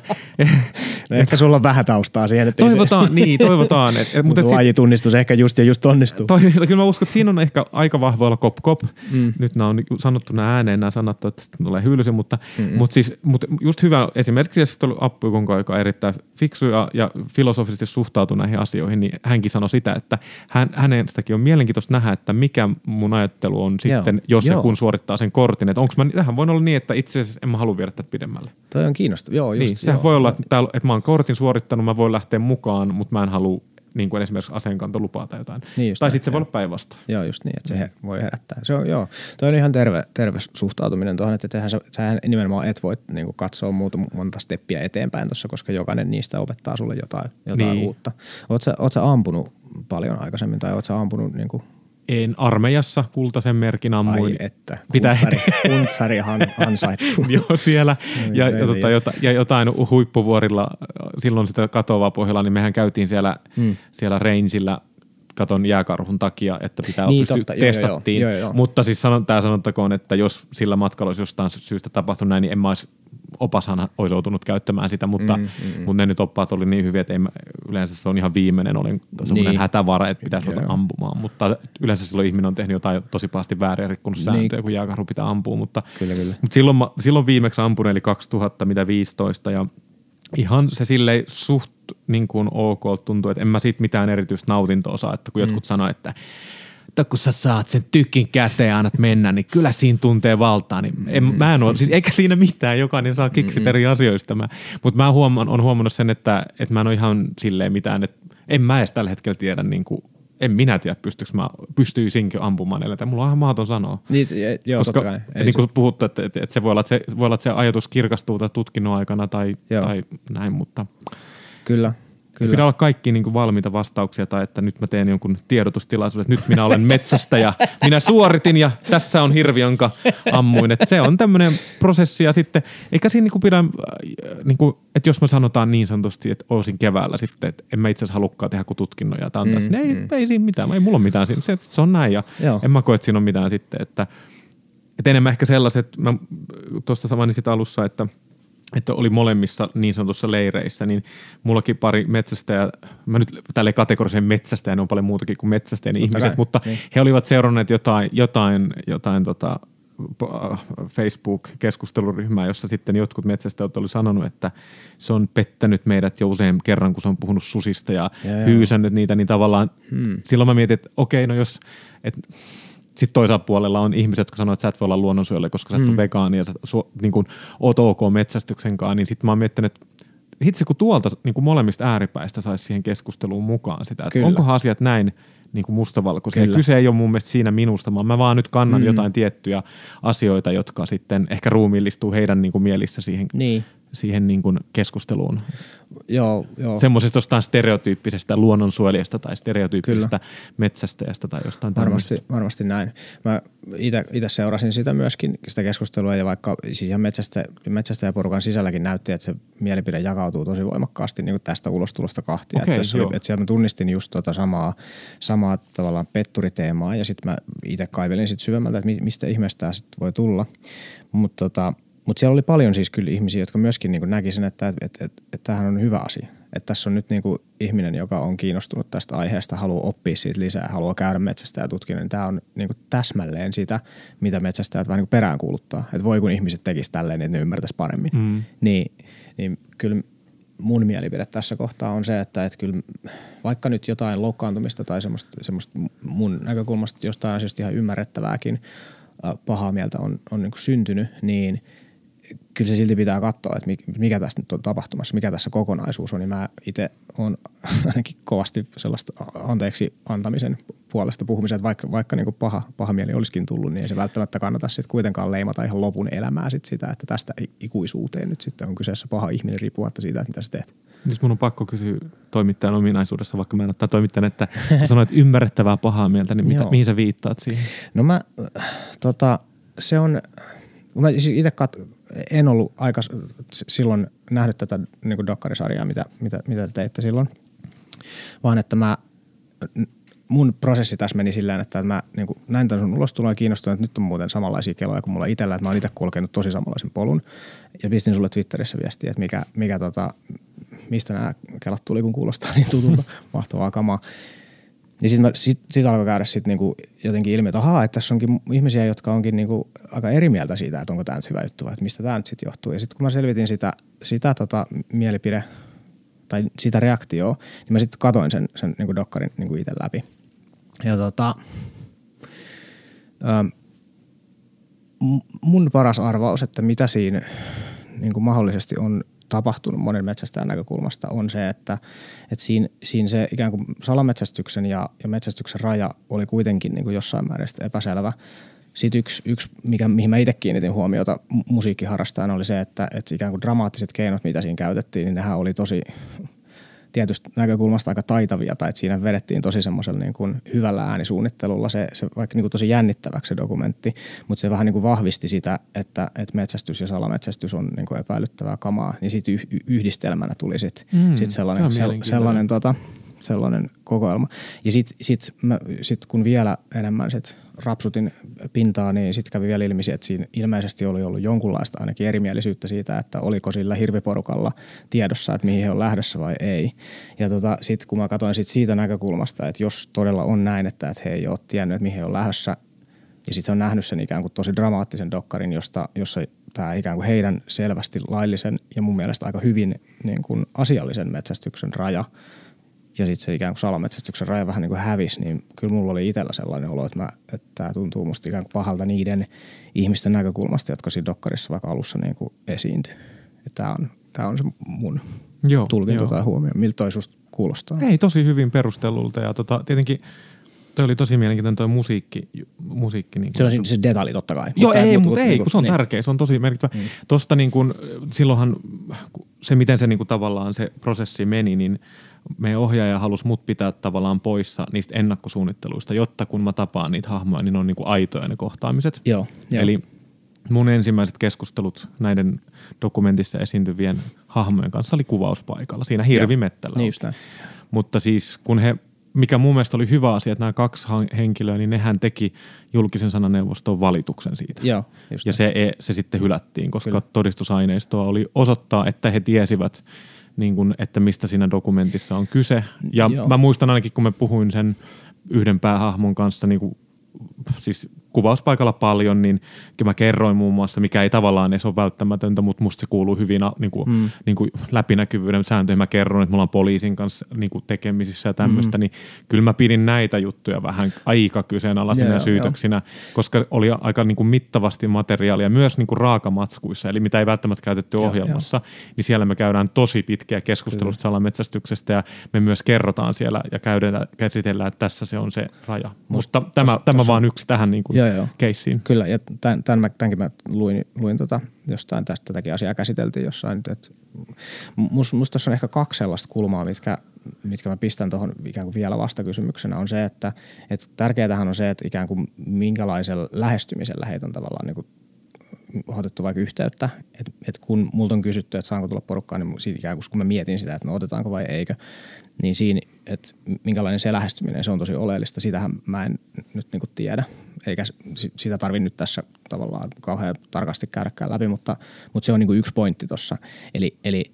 no ehkä sulla on vähän taustaa siihen. Että toivotaan, se... niin, toivotaan. Et, mutta et lajitunnistus ehkä just ja just onnistuu. Toi, kyllä mä uskon, että siinä on ehkä aika vahvoilla kop kop. Mm. Nyt nämä on sanottu nämä ääneen, nämä sanat, että tulee hylsy, mutta, mutta, siis, mutta just hyvä esimerkiksi se oli Appu joka on erittäin fiksu ja, ja filosofisesti suhtautuu näihin asioihin, niin hänkin sanoi sitä, että hän, hänestäkin on mielenkiintoista nähdä, että mikä mun ajattelu on sitten, Joo. jos ja kun suorittaa sen kortin, että onko mä, tähän voin olla niin, että itse asiassa en mä halua viedä tätä pidemmälle. Toi on kiinnostava. Joo, just, niin, sehän joo. voi olla, että, täällä, että mä oon kortin suorittanut, mä voin lähteä mukaan, mutta mä en halua niin kuin esimerkiksi aseenkantolupaa tai jotain. Niin tai sitten se voi olla päinvastoin. Joo, just niin, että se he, voi herättää. Se on, joo, toi on ihan terve, terve suhtautuminen tuohon, että tehän, sähän nimenomaan et voi niin kuin katsoa muuta monta steppiä eteenpäin tuossa, koska jokainen niistä opettaa sulle jotain, jotain niin. uutta. Oletko sä ampunut paljon aikaisemmin tai oletko sä ampunut niin kuin en armeijassa kultaisen merkin ammuin. Ai että, Pitää kuntsari, han, ansaittu. Joo, siellä. ja, ja, tota, jota, ja jotain huippuvuorilla, silloin sitä katoavaa pohjalla, niin mehän käytiin siellä, hmm. siellä rangeillä katon jääkarhun takia, että pitää niin, pystyä, totta, testattiin. Joo, joo, joo. Mutta siis sanon, tämä sanottakoon, että jos sillä matkalla olisi jostain syystä tapahtunut näin, niin en mä olisi opashan olisi joutunut käyttämään sitä, mutta, mm, mm, mm. mutta ne nyt oppaat oli niin hyviä, että ei, yleensä se on ihan viimeinen, olin semmoinen niin. hätävara, että pitäisi ruveta ampumaan, mutta yleensä silloin ihminen on tehnyt jotain tosi pahasti väärin rikkunut sääntöjä, niin. kun jääkarhu pitää ampua, mutta, kyllä, kyllä. mutta silloin, silloin viimeksi ampun, eli 2015 ja ihan se silleen suht niin kuin ok tuntuu, että en mä siitä mitään erityistä nautintoa saa, että kun mm. jotkut sanoo, että että kun sä saat sen tykin käteen ja annat mennä, niin kyllä siinä tuntee valtaa. Niin en, mm. mä en ole, siis eikä siinä mitään, jokainen saa kiksit mm. eri asioista. Mä, mutta mä huomaan, on huomannut sen, että, että mä en ole ihan silleen mitään, että en mä edes tällä hetkellä tiedä niin kuin en minä tiedä, pystyykö mä, pystyisinkö ampumaan eläintä. Mulla on ihan mahdoton sanoa. Niin, joo, Koska, totta kai. niin kuin puhuttu, että, että, että, se, voi olla, että se voi olla, että se ajatus kirkastuu tutkinnon aikana tai, tai näin, mutta... Kyllä. Kyllä. Pitää olla kaikki niin kuin valmiita vastauksia tai että nyt mä teen jonkun tiedotustilaisuuden, että nyt minä olen metsästä ja minä suoritin ja tässä on hirvi, jonka ammuin. Että se on tämmöinen prosessi ja sitten eikä siinä niin kuin pidä, niin kuin, että jos me sanotaan niin sanotusti, että olisin keväällä sitten, että en mä itse asiassa halukkaan tehdä kuin tutkinnon ja mm, niin ei, mm. ei siinä mitään, ei mulla ole mitään siinä, se, se on näin ja Joo. en mä koe, että siinä on mitään sitten, että, että enemmän ehkä sellaiset, mä tuosta mainitsin alussa, että – että oli molemmissa niin sanotussa leireissä, niin mullakin pari metsästäjä, mä nyt tälle kategorisen metsästäjä, ne on paljon muutakin kuin metsästäjä niin ihmiset, kai. mutta niin. he olivat seuranneet jotain, jotain, jotain tota, Facebook-keskusteluryhmää, jossa sitten jotkut metsästäjät oli sanonut, että se on pettänyt meidät jo usein kerran, kun se on puhunut susista ja, ja hyysännyt niitä, niin tavallaan hmm. silloin mä mietin, että okei, no jos, että sitten toisaalta puolella on ihmiset, jotka sanoo, että sä et voi olla luonnonsuojelija, koska sä et mm. ole vegaani ja sä su, niin kuin, oot ok metsästyksen kanssa, niin sitten mä oon miettinyt, että hitsi kun tuolta niin kuin molemmista ääripäistä saisi siihen keskusteluun mukaan sitä, että onkohan asiat näin niin kuin mustavalkoisia. Kyse ei ole mun mielestä siinä minusta, vaan mä vaan nyt kannan mm. jotain tiettyjä asioita, jotka sitten ehkä ruumiillistuu heidän niin kuin mielissä siihen niin siihen niin kuin keskusteluun. Joo, joo. Semmoisesta jostain stereotyyppisestä luonnonsuojelijasta tai stereotyyppisestä Kyllä. metsästäjästä tai jostain varmasti, varmasti näin. Mä itse seurasin sitä myöskin, sitä keskustelua ja vaikka siis ihan metsästä, metsästäjäporukan sisälläkin näytti, että se mielipide jakautuu tosi voimakkaasti niin kuin tästä ulostulosta kahtia. Okay, että, oli, että siellä mä tunnistin just tota samaa, samaa tavallaan petturiteemaa ja sitten mä itse kaivelin sit syvemmältä, että mistä ihmeestä tämä sit voi tulla. Mutta tota, mutta siellä oli paljon siis kyllä ihmisiä, jotka myöskin niin näki sen, että, että, että, että, että tämähän on hyvä asia. Että tässä on nyt niin kuin ihminen, joka on kiinnostunut tästä aiheesta, haluaa oppia siitä lisää, haluaa käydä metsästä ja tutkia, niin tämä on niin kuin täsmälleen sitä, mitä metsästäjät vähän niin peräänkuuluttaa. Että voi kun ihmiset tekisivät tälleen, niin ne ymmärtäisi paremmin. Mm. Niin, niin kyllä mun mielipide tässä kohtaa on se, että, että kyllä vaikka nyt jotain loukkaantumista tai semmoista, semmoista mun näkökulmasta jostain asiasta ihan ymmärrettävääkin pahaa mieltä on, on niin syntynyt, niin – kyllä se silti pitää katsoa, että mikä tässä nyt on tapahtumassa, mikä tässä kokonaisuus on. Niin mä itse on ainakin kovasti sellaista anteeksi antamisen puolesta puhumisen, että vaikka, vaikka niin kuin paha, paha mieli olisikin tullut, niin ei se välttämättä kannata sitten kuitenkaan leimata ihan lopun elämää sit sitä, että tästä ikuisuuteen nyt sitten on kyseessä paha ihminen riippumatta siitä, että mitä sä teet. Nyt mun on pakko kysyä toimittajan ominaisuudessa, vaikka mä en ottaa toimittajan, että sanoit ymmärrettävää pahaa mieltä, niin mitä, mihin sä viittaat siihen? No mä, tota, se on, mä siis itse kat- en ollut aika silloin nähnyt tätä niin kuin dokkarisarjaa, mitä, mitä, mitä teitte silloin, vaan että mä, mun prosessi tässä meni sillä että mä niin kuin näin tämän sun ulostulon ja kiinnostuin, että nyt on muuten samanlaisia keloja kuin mulla itsellä, että mä oon itse kulkenut tosi samanlaisen polun. Ja pistin sulle Twitterissä viestiä, että mikä, mikä tota, mistä nämä kelat tuli, kun kuulostaa niin tutulta, mahtavaa kamaa. Niin sitten sit, sit alkoi käydä sit niinku jotenkin ilmi, että ahaa, että tässä onkin ihmisiä, jotka onkin niinku aika eri mieltä siitä, että onko tämä nyt hyvä juttu vai että mistä tämä nyt sitten johtuu. Ja sitten kun mä selvitin sitä, sitä tota mielipide tai sitä reaktioa, niin mä sitten katoin sen, sen niinku dokkarin niinku itse läpi. Ja tota, ö, mun paras arvaus, että mitä siinä niin mahdollisesti on tapahtunut monen metsästäjän näkökulmasta on se, että, että siinä, siinä se ikään kuin salametsästyksen ja, ja metsästyksen raja oli kuitenkin niin kuin jossain määrin epäselvä. Sitten yksi, yksi mikä, mihin mä itse kiinnitin huomiota musiikkiharrastajana oli se, että, että ikään kuin dramaattiset keinot, mitä siinä käytettiin, niin nehän oli tosi tietystä näkökulmasta aika taitavia, tai että siinä vedettiin tosi semmoisella niin kuin hyvällä äänisuunnittelulla se, se vaikka niin kuin tosi jännittäväksi se dokumentti, mutta se vähän niin kuin vahvisti sitä, että, että metsästys ja salametsästys on niin kuin epäilyttävää kamaa, niin siitä yhdistelmänä tuli sitten mm, sit sellainen, sellainen, sellainen tota, sellainen kokoelma. Ja sitten sit, sit kun vielä enemmän sit rapsutin pintaa, niin sitten kävi vielä ilmi, että siinä ilmeisesti oli ollut jonkunlaista ainakin erimielisyyttä siitä, että oliko sillä hirviporukalla tiedossa, että mihin he on lähdössä vai ei. Ja tota, sitten kun mä katsoin sit siitä näkökulmasta, että jos todella on näin, että, että he ei ole tiennyt, että mihin he on lähdössä, ja sitten on nähnyt sen ikään kuin tosi dramaattisen dokkarin, josta, jossa tämä ikään kuin heidän selvästi laillisen ja mun mielestä aika hyvin niin kuin asiallisen metsästyksen raja – ja sitten se ikään kuin salametsästyksen raja vähän niin kuin hävisi, niin kyllä mulla oli itsellä sellainen olo, että, mä, että tämä tuntuu musta ikään kuin pahalta niiden ihmisten näkökulmasta, jotka siinä dokkarissa vaikka alussa niin kuin esiintyi. Tämä on, tämä on se mun joo, tulkinta joo. tai huomio. Miltä toi susta kuulostaa? Ei, tosi hyvin perustellulta ja tota, tietenkin Toi oli tosi mielenkiintoinen toi musiikki. musiikki niin kuin, se on se detalji totta kai. Joo, mutta ei, mutta ei, kun se on niin. tärkeä, se on tosi merkittävä. Mm. Tosta niin kuin, silloinhan se, miten se niin kuin tavallaan se prosessi meni, niin meidän ohjaaja halusi mut pitää tavallaan poissa niistä ennakkosuunnitteluista, jotta kun mä tapaan niitä hahmoja, niin ne on niin kuin aitoja ne kohtaamiset. Joo, joo. Eli mun ensimmäiset keskustelut näiden dokumentissa esiintyvien hahmojen kanssa oli kuvauspaikalla siinä hirvimettällä. Niin. Mutta siis kun he, mikä mun mielestä oli hyvä asia, että nämä kaksi henkilöä, niin nehän teki julkisen sananeuvoston valituksen siitä. Joo, Ja se, e- se sitten hylättiin, koska. Kyllä. todistusaineistoa oli osoittaa, että he tiesivät, niin kuin, että mistä siinä dokumentissa on kyse. Ja Joo. mä muistan ainakin, kun mä puhuin sen yhden päähahmon kanssa niin kuin, siis kuvauspaikalla paljon, niin mä kerroin muun muassa, mikä ei tavallaan edes ole välttämätöntä, mutta musta se kuuluu hyvin niin kuin, mm. niin kuin läpinäkyvyyden sääntöihin. Mä kerron, että mulla on poliisin kanssa niin kuin tekemisissä ja tämmöistä, mm. niin kyllä mä pidin näitä juttuja vähän aika kyseenalaisina joo, syytöksinä, koska oli aika niin kuin mittavasti materiaalia myös niin kuin raakamatskuissa, eli mitä ei välttämättä käytetty Joo, ohjelmassa, niin siellä me käydään tosi pitkiä keskustelusta salametsästyksestä ja me myös kerrotaan siellä ja käydään, käsitellään, että tässä se on se raja. Mutta tämä, tossa- tämä vaan yksi tähän niin kuin Joo, joo. keissiin. Kyllä, ja tämän, tämän mä, tämänkin mä luin, luin tota, jostain tästä tätäkin asiaa käsiteltiin jossain. Että musta must tässä on ehkä kaksi sellaista kulmaa, mitkä, mitkä mä pistän tuohon ikään kuin vielä vastakysymyksenä, on se, että, että tärkeätähän on se, että ikään kuin minkälaisella lähestymisellä heitä on tavallaan niin kuin otettu vaikka yhteyttä, että et kun multa on kysytty, että saanko tulla porukkaan, niin siitä ikään kuin kun mä mietin sitä, että no otetaanko vai eikö, niin siinä, että minkälainen se lähestyminen, se on tosi oleellista. Sitähän mä en nyt niin tiedä, eikä si- sitä tarvi nyt tässä tavallaan kauhean tarkasti käydäkään läpi, mutta, mutta se on niin yksi pointti tuossa. Eli, eli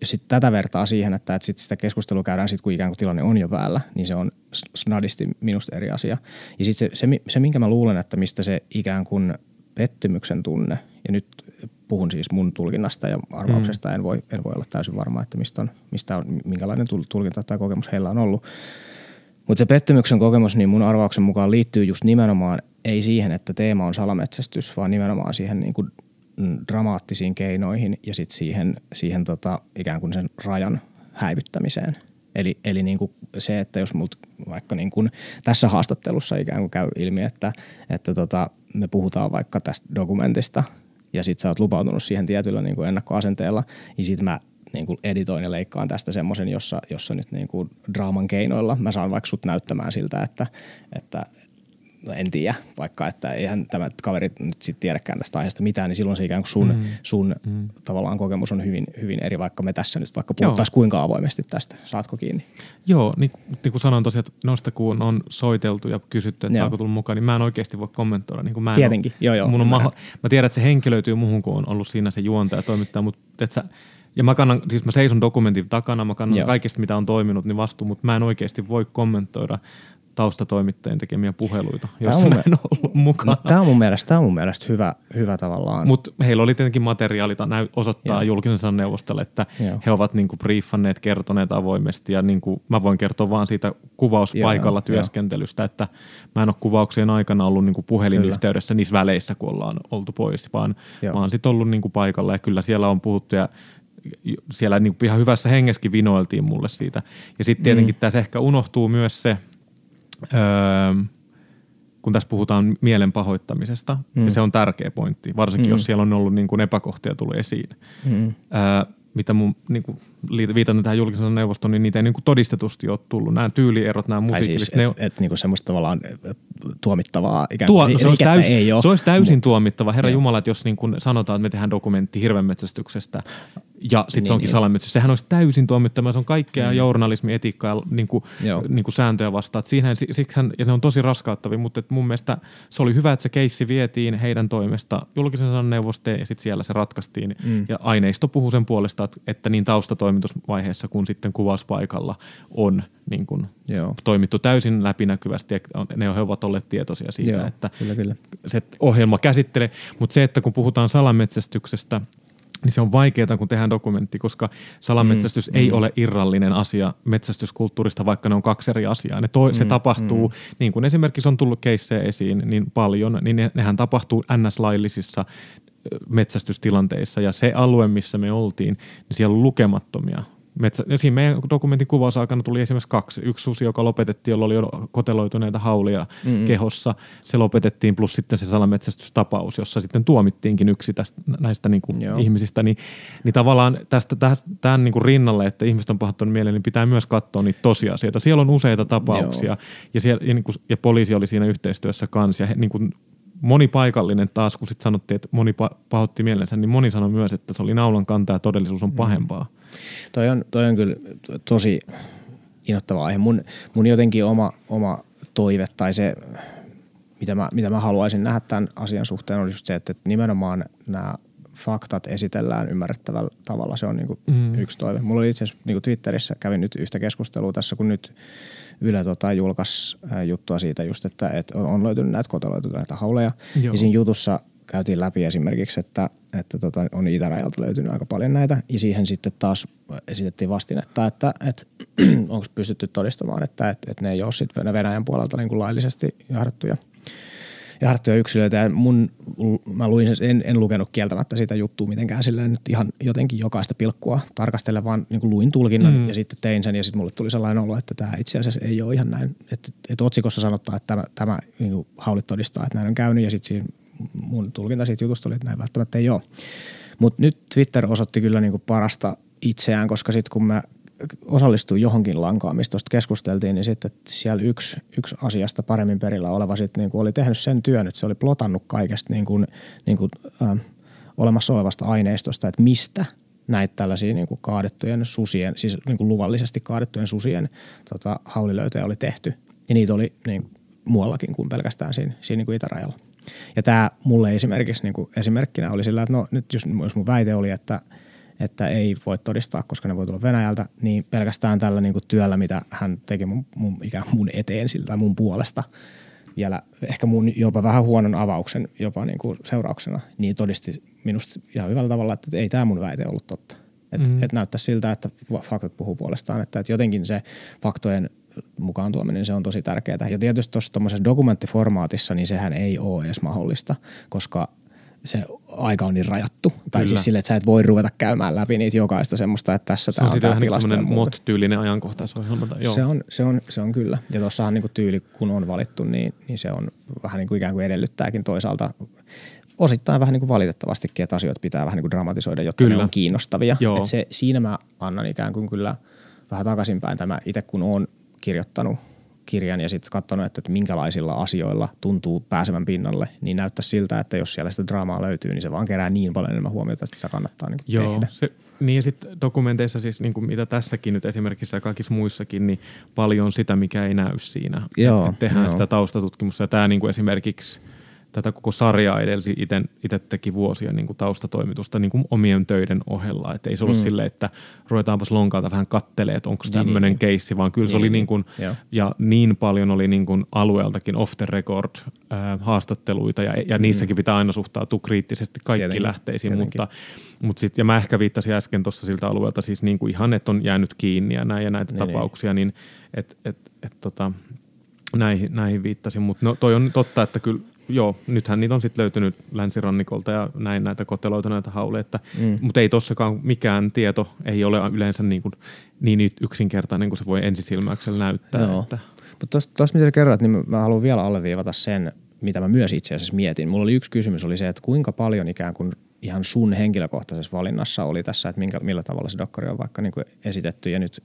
jos sit tätä vertaa siihen, että, että sit sitä keskustelua käydään sitten, kun ikään kuin tilanne on jo päällä, niin se on snadisti minusta eri asia. Ja sitten se, se, se, minkä mä luulen, että mistä se ikään kuin pettymyksen tunne, ja nyt puhun siis mun tulkinnasta ja arvauksesta, mm. en, voi, en voi olla täysin varma, että mistä on, mistä on minkälainen tul- tulkinta tai kokemus heillä on ollut. Mutta se pettymyksen kokemus, niin mun arvauksen mukaan liittyy just nimenomaan ei siihen, että teema on salametsästys, vaan nimenomaan siihen niin kuin mm, dramaattisiin keinoihin ja sitten siihen, siihen tota, ikään kuin sen rajan häivyttämiseen. Eli, eli niin kuin se, että jos multa vaikka niin kuin tässä haastattelussa ikään kuin käy ilmi, että, että tota, me puhutaan vaikka tästä dokumentista ja sit sä oot lupautunut siihen tietyllä niin kuin ennakkoasenteella, niin sit mä niin kuin editoin ja leikkaan tästä semmoisen, jossa, jossa nyt niin kuin draaman keinoilla mä saan vaikka sut näyttämään siltä, että, että no en tiedä, vaikka että eihän tämä kaveri nyt sitten tiedäkään tästä aiheesta mitään, niin silloin se ikään kuin sun, mm. sun mm. tavallaan kokemus on hyvin, hyvin eri, vaikka me tässä nyt vaikka puhuttaisiin kuinka avoimesti tästä. Saatko kiinni? Joo, niin, niin kuin sanoin tosiaan, että noista kun on soiteltu ja kysytty, että Joo. saako tulla mukaan, niin mä en oikeasti voi kommentoida. Niin kuin mä en Tietenkin, ole, joo, joo, Mun on maho, mä tiedän, että se henkilöityy muuhun, kun on ollut siinä se juontaja ja toimittaja, mutta et sä, ja mä kannan, siis mä seison dokumentin takana, mä kannan Joo. joo. kaikesta, mitä on toiminut, niin vastuu, mutta mä en oikeasti voi kommentoida taustatoimittajien tekemiä puheluita, joissa mun mä en ollut mukana. Tämä on mun mielestä, tämä on mun mielestä hyvä, hyvä tavallaan. Mutta heillä oli tietenkin materiaalita näy, osoittaa Joo. Julkisen neuvostolle, että Joo. He ovat niinku briefanneet, kertoneet avoimesti ja niinku, mä voin kertoa vaan siitä kuvauspaikalla Joo, työskentelystä, että mä en ole kuvauksien aikana ollut niinku puhelinyhteydessä niissä väleissä, kun ollaan oltu pois, vaan Joo. mä oon sitten ollut niinku paikalla ja kyllä siellä on puhuttu ja siellä niinku ihan hyvässä hengessäkin vinoiltiin mulle siitä. Ja sitten tietenkin mm. tässä ehkä unohtuu myös se, öö, kun tässä puhutaan mielen pahoittamisesta, mm. ja se on tärkeä pointti, varsinkin mm. jos siellä on ollut niin kuin epäkohtia tullut esiin. Mm. Ää, mitä mun, niin kuin, viitan tähän julkisen neuvoston, niin niitä ei niin kuin todistetusti ole tullut. Nämä tyylierot, nämä Tai musiikilliset, siis, ne että et, niinku semmoista tavallaan et, tuomittavaa ikään Tuo, kuin se, olisi täysin, ei ole. se olisi täysin mut- tuomittava. Herra. Jumala, että jos niin kuin sanotaan, että me tehdään dokumentti hirvenmetsästyksestä ja sitten Niin, se onkin niin. salametsästys, sehän olisi täysin tuomittava. Se on kaikkea mm. journalismi, etiikkaa ja niin kuin, Joo. niin kuin sääntöjä vastaan. Et Siihen, siksihän, ja ne on tosi raskauttavia, mutta et mun mielestä se oli hyvä, että se keissi vietiin heidän toimesta julkisen sanan neuvosteen ja sitten siellä se ratkaistiin. Mm. Ja aineisto puhuu sen puolesta, että, niin taustatoimitusvaiheessa kuin sitten kuvauspaikalla on niin kuin Joo. toimittu täysin läpinäkyvästi ja ne he ovat olleet tietoisia siitä, Joo, että kyllä, kyllä. se ohjelma käsittelee. Mutta se, että kun puhutaan salametsästyksestä, niin se on vaikeaa, kun tehdään dokumentti, koska salametsästys mm, ei mm. ole irrallinen asia metsästyskulttuurista, vaikka ne on kaksi eri asiaa. Ne to, mm, se tapahtuu, mm. niin kuin esimerkiksi on tullut keissejä esiin niin paljon, niin ne, nehän tapahtuu NS-laillisissa metsästystilanteissa. Ja se alue, missä me oltiin, niin siellä on lukemattomia metsä, ja siinä meidän dokumentin kuvausaikana tuli esimerkiksi kaksi. Yksi susi, joka lopetettiin, jolla oli jo koteloituneita haulia mm-hmm. kehossa. Se lopetettiin plus sitten se salametsästystapaus, jossa sitten tuomittiinkin yksi tästä, näistä niin kuin ihmisistä. Niin, niin tavallaan tästä, tämän niin kuin rinnalle, että ihmiset on pahoittanut mieleen, niin pitää myös katsoa niitä tosiasioita. Siellä on useita tapauksia ja, siellä, ja, niin kuin, ja poliisi oli siinä yhteistyössä kanssa. Ja he, niin kuin, moni paikallinen taas, kun sitten sanottiin, että moni pahoitti mielensä, niin moni sanoi myös, että se oli naulan kantaa ja todellisuus on mm. pahempaa. Mm. Toi on, toi on kyllä tosi innoittava aihe. Mun, mun jotenkin oma, oma toive tai se, mitä mä, mitä mä haluaisin nähdä tämän asian suhteen, on just se, että nimenomaan nämä faktat esitellään ymmärrettävällä tavalla. Se on niin kuin mm. yksi toive. Mulla oli itse asiassa niin kuin Twitterissä, kävin nyt yhtä keskustelua tässä, kun nyt Yle tota, julkaisi juttua siitä just, että, että on, on löytynyt näitä koteloituneita hauleja. Joo. Ja siinä jutussa käytiin läpi esimerkiksi, että, että tota, on itärajalta löytynyt aika paljon näitä. Ja siihen sitten taas esitettiin vastinetta, että, että onko pystytty todistamaan, että, että, että ne ei ole sitten Venäjän puolelta niin kuin laillisesti jahdettuja – ja yksilöitä. Ja mun, mä luin, en, en lukenut kieltämättä sitä juttua mitenkään sillä nyt ihan jotenkin jokaista pilkkua tarkastella, vaan niin kuin luin tulkinnan mm. ja sitten tein sen ja sitten mulle tuli sellainen olo, että tämä itse asiassa ei ole ihan näin. Että, että otsikossa sanottaa, että tämä, tämä niin kuin haulit todistaa, että näin on käynyt ja sitten siinä mun tulkinta siitä jutusta oli, että näin välttämättä ei ole. Mutta nyt Twitter osoitti kyllä niin kuin parasta itseään, koska sitten kun mä osallistui johonkin lankaan, mistä tuosta keskusteltiin, niin sitten siellä yksi, yksi asiasta paremmin perillä oleva sitten niin oli tehnyt sen työn, että se oli plotannut kaikesta niin kuin, niin kuin, äh, olemassa olevasta aineistosta, että mistä näitä tällaisia niin kuin kaadettujen susien, siis niin kuin luvallisesti kaadettujen susien tota, haulilöytöjä oli tehty. Ja niitä oli niin, muuallakin kuin pelkästään siinä, siinä niin kuin itärajalla. Ja tämä mulle esimerkiksi niin kuin esimerkkinä oli sillä, että no nyt jos, jos mun väite oli, että – että ei voi todistaa, koska ne voi tulla Venäjältä, niin pelkästään tällä niin kuin työllä, mitä hän teki mun, mun, ikään mun eteen siltä mun puolesta, vielä ehkä mun jopa vähän huonon avauksen jopa niin kuin seurauksena, niin todisti minusta ihan hyvällä tavalla, että ei tämä mun väite ollut totta. Että mm. et näyttää siltä, että faktat puhuu puolestaan, että, että jotenkin se faktojen mukaan tuominen, se on tosi tärkeää. Ja tietysti tuossa dokumenttiformaatissa, niin sehän ei ole edes mahdollista, koska se aika on niin rajattu. Kyllä. Tai siis sille, että sä et voi ruveta käymään läpi niitä jokaista semmoista, että tässä tämä on, on tämä tilasto. Se on MOT-tyylinen ajankohtaisohjelma. Joo. Se, on, se, on, se on kyllä. Ja tuossahan niin tyyli, kun on valittu, niin, niin se on vähän niin kuin ikään kuin edellyttääkin toisaalta osittain vähän niin kuin valitettavastikin, että asioita pitää vähän niin kuin dramatisoida, jotta kyllä. ne on kiinnostavia. Et se, siinä mä annan ikään kuin kyllä vähän takaisinpäin tämä itse, kun olen kirjoittanut – kirjan ja sitten katsonut, että, että minkälaisilla asioilla tuntuu pääsevän pinnalle, niin näyttää siltä, että jos siellä sitä draamaa löytyy, niin se vaan kerää niin paljon enemmän huomiota, että se kannattaa niin Joo, tehdä. Se, niin ja sitten dokumenteissa siis, niin kuin mitä tässäkin nyt esimerkiksi ja kaikissa muissakin, niin paljon sitä, mikä ei näy siinä. Joo, et, et tehdään joo. sitä taustatutkimusta ja tämä niin kuin esimerkiksi – tätä koko sarjaa edelsi itse teki vuosia niin kuin taustatoimitusta niin kuin omien töiden ohella. Että ei se ollut mm. silleen, että ruvetaanpas lonkalta vähän kattelee, että onko tämmöinen niin, niin. keissi, vaan kyllä niin, se oli niin kuin, niin, ja niin paljon oli niin kuin alueeltakin off the record äh, haastatteluita ja, ja mm. niissäkin pitää aina suhtautua kriittisesti kaikki Tietenkin. lähteisiin, Tietenkin. mutta, mutta sit, ja mä ehkä viittasin äsken tuossa siltä alueelta siis niin kuin ihan, että on jäänyt kiinni ja näin ja näitä niin, niin. tapauksia, niin että et, et, tota, näihin, näihin viittasin, mutta no, toi on totta, että kyllä joo, nythän niitä on sitten löytynyt länsirannikolta ja näin näitä koteloita, näitä hauleja, mm. mutta ei tossakaan mikään tieto ei ole yleensä niin, kuin, niin yksinkertainen kuin se voi ensisilmäyksellä näyttää. Joo. Että. Mutta tuossa mitä kerroit, niin mä haluan vielä alleviivata sen, mitä mä myös itse asiassa mietin. Mulla oli yksi kysymys, oli se, että kuinka paljon ikään kuin ihan sun henkilökohtaisessa valinnassa oli tässä, että minkä, millä tavalla se dokkari on vaikka niin kuin esitetty. Ja nyt,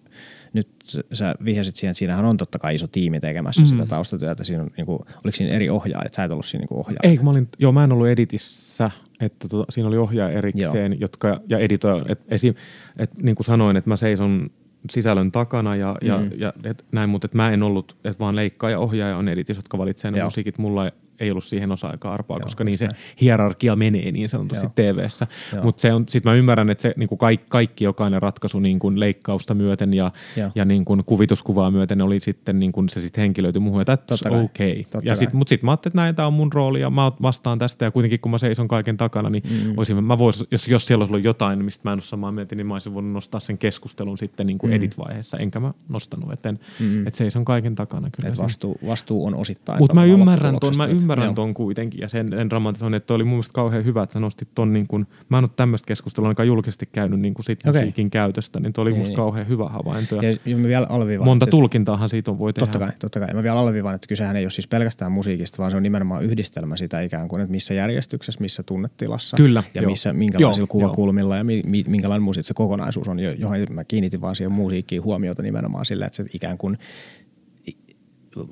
nyt sä vihjasit siihen, että siinähän on totta kai iso tiimi tekemässä mm. sitä taustatyötä. Siinä on, niin kuin, oliko siinä eri ohjaajat? Sä et ollut siinä niin ohjaaja. Ei, mä olin, joo, mä en ollut editissä. Että tota, siinä oli ohjaaja erikseen jotka, ja editoija. Et, esim, et, niin kuin sanoin, että mä seison sisällön takana ja, ja, mm. ja et, näin, mutta et mä en ollut, että vaan leikkaa ja ohjaaja on editis, jotka valitsee ne musiikit. Mulla ei ollut siihen osa-aikaa arpaa, Joo, koska niin se hierarkia menee niin sanotusti TV-ssä. Mutta sitten mä ymmärrän, että se niin kuin kaikki, kaikki jokainen ratkaisu niin kuin leikkausta myöten ja, ja niin kuin kuvituskuvaa myöten oli sitten niin kuin se sitten henkilöity muuhun, että that's okay. Ja sit, mutta sitten mä ajattelin, että näin, tämä on mun rooli ja mä vastaan tästä ja kuitenkin kun mä seison kaiken takana, niin mm. olisin, mä vois, jos, jos siellä olisi ollut jotain, mistä mä en ole samaa mieltä, niin mä olisin voinut nostaa sen keskustelun sitten niin kuin mm. edit-vaiheessa, enkä mä nostanut, että mm. et seison kaiken takana. Kyllä et vastuu, vastuu on osittain. Mutta mä ymmärrän tuon, mä ymmärrän Joo. ton kuitenkin ja sen, sen dramatisoinnin, että toi oli mun mielestä kauhean hyvä, että sä nostit ton niin kuin, mä en ole tämmöistä keskustelua ainakaan julkisesti käynyt niin kuin sit Okei. musiikin käytöstä, niin toi oli Niin, musta niin. kauhean hyvä havainto. Ja Ja, mä vielä alleviivaan, monta että- tulkintaahan siitä on voi tehdä. Totta kai, totta kai. Ja mä vielä alleviivaan, että kysehän ei ole siis pelkästään musiikista, vaan se on nimenomaan yhdistelmä sitä ikään kuin, että missä järjestyksessä, missä tunnetilassa. Kyllä, Ja joo. missä, minkälaisilla Joo, kuvakulmilla ja mi, mi, minkälainen musiikki se kokonaisuus on, jo- johon mä kiinnitin vaan siihen musiikkiin huomiota nimenomaan sillä, että se ikään kuin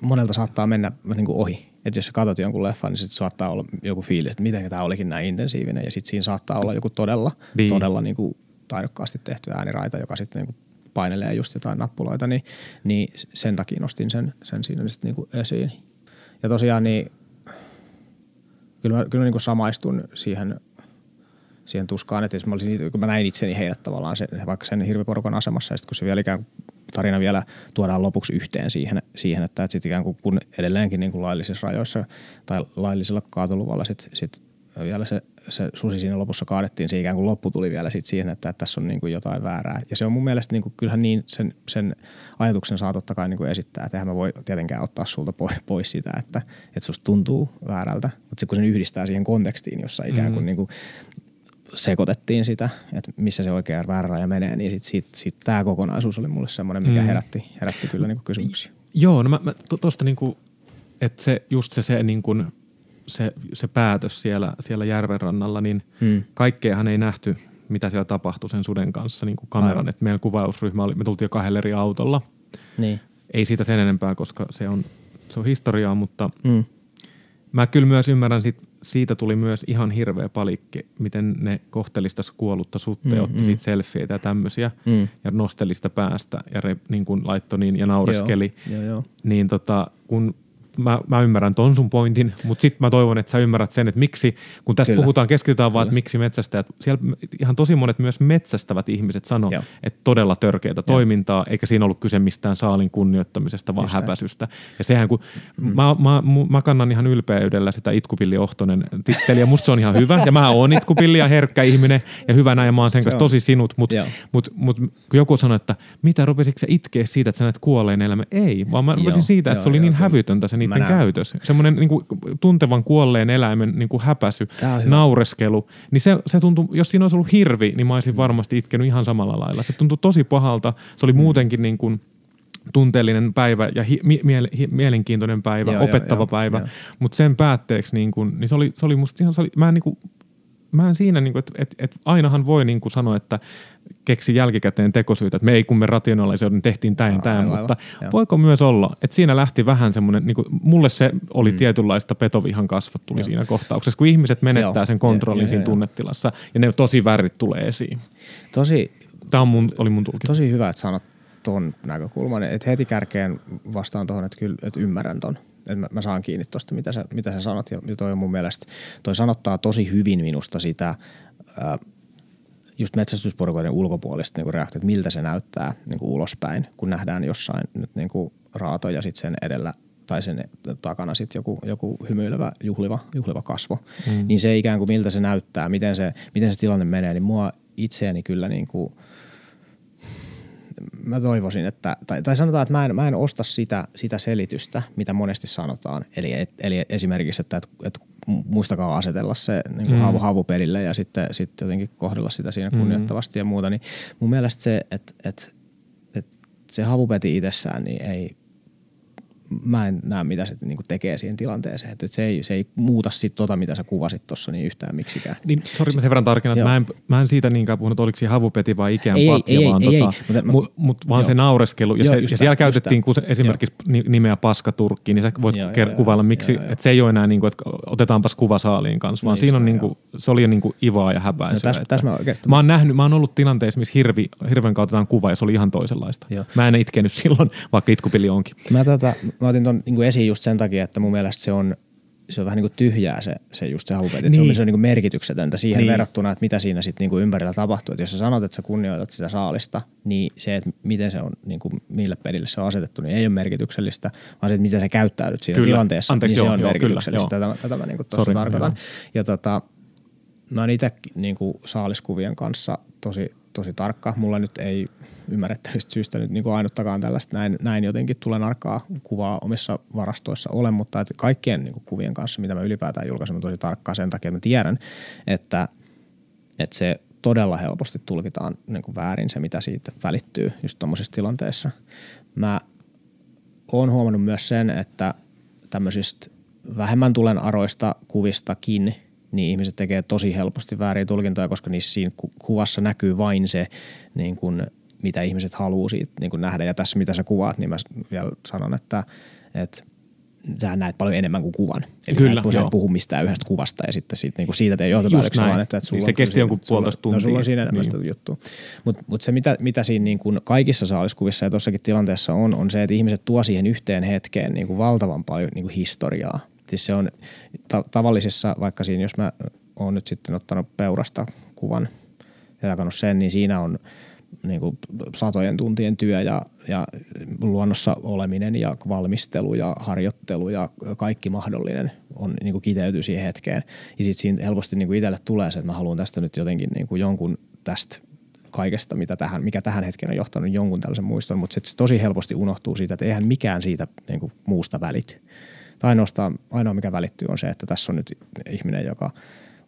monelta saattaa mennä niin kuin ohi. Että jos sä katsot jonkun leffan, niin sit saattaa olla joku fiilis, että miten tämä olikin näin intensiivinen. Ja sitten siinä saattaa olla joku todella, Niin. todella niin kuin taidokkaasti tehty ääniraita, joka sitten niin kuin painelee just jotain nappuloita, niin, niin sen takia nostin sen, sen siinä sitten niin kuin esiin. Ja tosiaan niin kyllä mä, kyllä mä niin kuin samaistun siihen, siihen tuskaan, että jos mä, olisin, kun mä näin itseni heidät tavallaan sen, vaikka sen hirviporukan asemassa, ja sitten kun se vielä ikään kuin tarina vielä tuodaan lopuksi yhteen siihen, siihen että, että sit ikään kuin kun edelleenkin niin kuin laillisissa rajoissa tai laillisella kaatoluvalla sit, sit vielä se, se susi siinä lopussa kaadettiin, se ikään kuin loppu tuli vielä sit siihen, että, että tässä on niin kuin jotain väärää. Ja se on mun mielestä, niin kuin, kyllähän niin sen, sen ajatuksen saa totta kai niin kuin esittää, että eihän mä voi tietenkään ottaa sulta pois, pois sitä, että, että susta tuntuu väärältä, mutta se kun sen yhdistää siihen kontekstiin, jossa ikään kuin, Mm. niin kuin sekoitettiin sitä, että missä se oikea ja väärä raja menee, niin sitten sit, sit tämä kokonaisuus oli mulle semmoinen, mikä Mm. herätti, herätti kyllä niinku kysymyksiä. Joo, no mä, mä to- tosta niinku, että se, just se, se, niinku, se, se päätös siellä, siellä järven rannalla, niin Hmm. kaikkeahan ei nähty, mitä siellä tapahtui sen suden kanssa niin kuin kameran. Että meidän kuvausryhmä oli, me tultiin jo kahdella eri autolla. Niin. Ei siitä sen enempää, koska se on, se on historiaa, mutta Mm. mä kyllä myös ymmärrän, sit, siitä tuli myös ihan hirveä palikki, miten ne kohtelisi tässä kuollutta sutta ja Mm, otti mm. siitä selfieitä ja tämmöisiä Mm. ja nosteli sitä päästä ja re, niin kuin laittoi niin ja naureskeli. Joo, joo, joo. Niin tota, kun mä, mä ymmärrän ton sun pointin, mutta sitten mä toivon, että sä ymmärrät sen, että miksi, kun tässä Kyllä. puhutaan, keskitytään vaan, että miksi metsästäjät, siellä ihan tosi monet myös metsästävät ihmiset sanoo, Joo. että todella törkeätä toimintaa, eikä siinä ollut kyse mistään saalin kunnioittamisesta, vaan Just näin. häpäisystä. Ja sehän kun, mm. mä, mä, mä, kannan ihan ylpeydellä sitä Itkupilli Ohtonen titteliä, musta se on ihan hyvä, ja mä oon Itkupilli ja herkkä ihminen, ja hyvä näin, ja mä oon sen Se kanssa on. tosi sinut, mutta Joo. mut, mut, kun joku sanoi, että mitä rupesitko sä itkeä siitä, että sä näet kuolleen elämän? Ei, vaan mä rupesin Joo, siitä, että joo, se oli joo, niin hävytöntä se niiden näen. käytös. Semmoinen niin tuntevan kuolleen eläimen niin kuin häpäsy, naureskelu. Niin se, se tuntui, jos siinä olisi ollut hirvi, niin mä olisin varmasti itkenyt ihan samalla lailla. Se tuntui tosi pahalta. Se Mm. oli muutenkin niin kuin tunteellinen päivä ja hi, mi, miele, hi, mielenkiintoinen päivä, Joo, opettava joo, päivä. joo. Mutta sen päätteeksi niin, kuin, niin se, oli, se oli musta ihan, se oli, mä en niin kuin, mä en siinä, niin että et, et ainahan voi niin kuin sanoa, että keksi jälkikäteen tekosyitä, että me ei kun me rationalisoidun, niin tehtiin tämän Aivan, tämän, aivan, mutta joo. voiko myös olla, että siinä lähti vähän semmoinen, niin kuin, mulle se oli mm. tietynlaista petovihan kasvot tuli Joo. siinä kohtauksessa, kun ihmiset menettää Joo, sen kontrollin joo, siinä joo, joo. tunnetilassa ja ne tosi värit tulee esiin. Tosi, Tämä on mun, oli mun tulkinta. tosi hyvä, että sanot ton näkökulman. Että heti kärkeen vastaan tuohon, että kyllä että ymmärrän ton. Että mä, mä saan kiinni tuosta, mitä sä, mitä sä sanot. Ja toi on mun mielestä, toi sanottaa tosi hyvin minusta sitä, ää, just metsästysporukoiden ulkopuolista niin reaktio, että miltä se näyttää niin kuin ulospäin, kun nähdään jossain nyt niin kuin raato ja sitten sen edellä tai sen takana sitten joku, joku hymyilevä, juhliva, juhliva kasvo. Mm. Niin se ikään kuin miltä se näyttää, miten se, miten se tilanne menee, niin mua itseäni kyllä niin kuin, mä toivoisin, että, tai, tai sanotaan, että mä en, mä en osta sitä, sitä selitystä, mitä monesti sanotaan. Eli, et, eli esimerkiksi, että, että, että muistakaa asetella se niin kuin Mm. havu, havupelille ja sitten, sitten jotenkin kohdella sitä siinä Mm. kunnioittavasti ja muuta. Niin mun mielestä se, että, että, että se havupeti itsessään, niin ei, mä en näe, mitä se niin kuin tekee siihen tilanteeseen. Että se ei, se ei muuta sit tota, mitä sä kuvasit tuossa niin yhtään miksikään. Niin, sori, mä sen verran tarkennan, että Joo. mä en, mä en siitä niinkään puhunut, oliko siinä havupeti vai Ikean Ei, ei, patja, ei, vaan ei, tota, ei, mutta mä- mut, mut vaan joo. se naureskelu. Ja, Joo, se, ja siellä käytettiin kun se, esimerkiksi ni- nimeä paskaturkki, niin sä voit Joo, ker- joo, joo, kuvailla, miksi, joo, joo. että se ei ole enää niin kuin, että otetaanpas kuva saaliin kanssa, vaan Niin, siinä on se on, niin kuin, se oli jo niin kuin ivaa ja häpäisyä. No, tässä, että- tässä mä oon nähnyt, mä oon ollut tilanteessa, missä hirvi, hirven kautta otetaan kuva ja se oli ihan toisenlaista. Joo. Mä en itkenyt silloin, vaikka itkupilli onkin. Mä, tota, mä otin ton niin esiin just sen takia, että mun mielestä se on, se on vähän niin kuin tyhjää se, se just se havupeti. Niin. Se on, Niin. se on niin kuin merkityksetöntä siihen Niin. niin. verrattuna, että mitä siinä sitten niin kuin ympärillä tapahtuu. Että jos sä sanot, että sä kunnioitat sitä saalista, niin se, että miten se on, niin kuin mille pedille se on asetettu, niin ei ole merkityksellistä, vaan se, että miten sä käyttäydyt siinä Kyllä. tilanteessa, Anteeksi, niin se joo, on joo, merkityksellistä. kyllä, tätä, tätä mä niin kuin tuossa tarkoitan. joo. Ja tota, mä oon itse niin kuin saaliskuvien kanssa tosi tosi tarkka. Mulla nyt ei ymmärrettävistä syystä nyt niin kuin ainuttakaan tällaista näin, näin jotenkin tulen arkaa kuvaa omissa varastoissa ole, mutta että kaikkien niin kuin kuvien kanssa, mitä mä ylipäätään julkaisen, tosi tarkkaa sen takia, että mä tiedän, että, että se todella helposti tulkitaan niin kuin väärin se, mitä siitä välittyy just tuommoisissa tilanteissa. Mä oon huomannut myös sen, että tämmöisistä vähemmän tulen aroista kuvistakin, niin ihmiset tekee tosi helposti vääriä tulkintoja, koska niissä siinä kuvassa näkyy vain se, niin kuin, mitä ihmiset haluaa siitä niin kuin nähdä. Ja tässä, mitä sä kuvaat, niin mä vielä sanon, että, että sä näet paljon enemmän kuin kuvan. Eli Kyllä, sä et puhu mistään yhdestä kuvasta ja sitten siitä, niin kuin siitä teet johtopäätöksen, vaan että, että sulla niin se kesti jonkun puolitoista tuntia. No, sulla on siinä enemmän niin. sitä juttua. Mutta mut se, mitä, mitä siinä niin kuin kaikissa saaliskuvissa ja tuossakin tilanteessa on, on se, että ihmiset tuo siihen yhteen hetkeen niin kuin valtavan paljon niin kuin historiaa. Siis se on ta- tavallisessa, vaikka siinä, jos mä oon nyt sitten ottanut peurasta kuvan ja jakanut sen, niin siinä on – niin kuin satojen tuntien työ ja, ja luonnossa oleminen ja valmistelu ja harjoittelu ja kaikki mahdollinen on niin kuin kiteytyy siihen hetkeen. Ja sitten siinä helposti niin kuin itselle tulee se, että mä haluan tästä nyt jotenkin niin kuin jonkun tästä kaikesta, mitä tähän, mikä tähän hetkeen on johtanut jonkun tällaisen muiston, mutta se tosi helposti unohtuu siitä, että eihän mikään siitä niin kuin muusta välity. Ainoastaan, ainoa mikä välittyy on se, että tässä on nyt ihminen, joka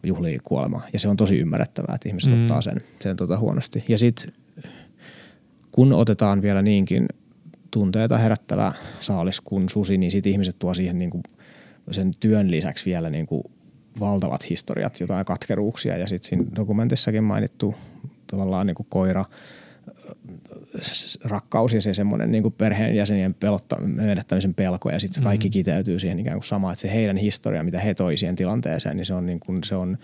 juhlii kuolemaa. Ja se on tosi ymmärrettävää, että ihmiset mm. ottaa sen, sen tota huonosti. Ja sitten kun otetaan vielä niinkin tunteita herättävä saalis kuin susi, niin sitten ihmiset tuo siihen niin kuin sen työn lisäksi vielä niin kuin valtavat historiat, jotain katkeruuksia ja sitten siinä dokumentissakin mainittu tavallaan niin kuin koira, rakkaus ja se semmoinen niin perheenjäsenien pelotta, menettämisen pelko ja sitten se kaikki mm. kiteytyy siihen ikään kuin samaan, että se heidän historia, mitä he toi siihen tilanteeseen, niin se on, niin kuin, se on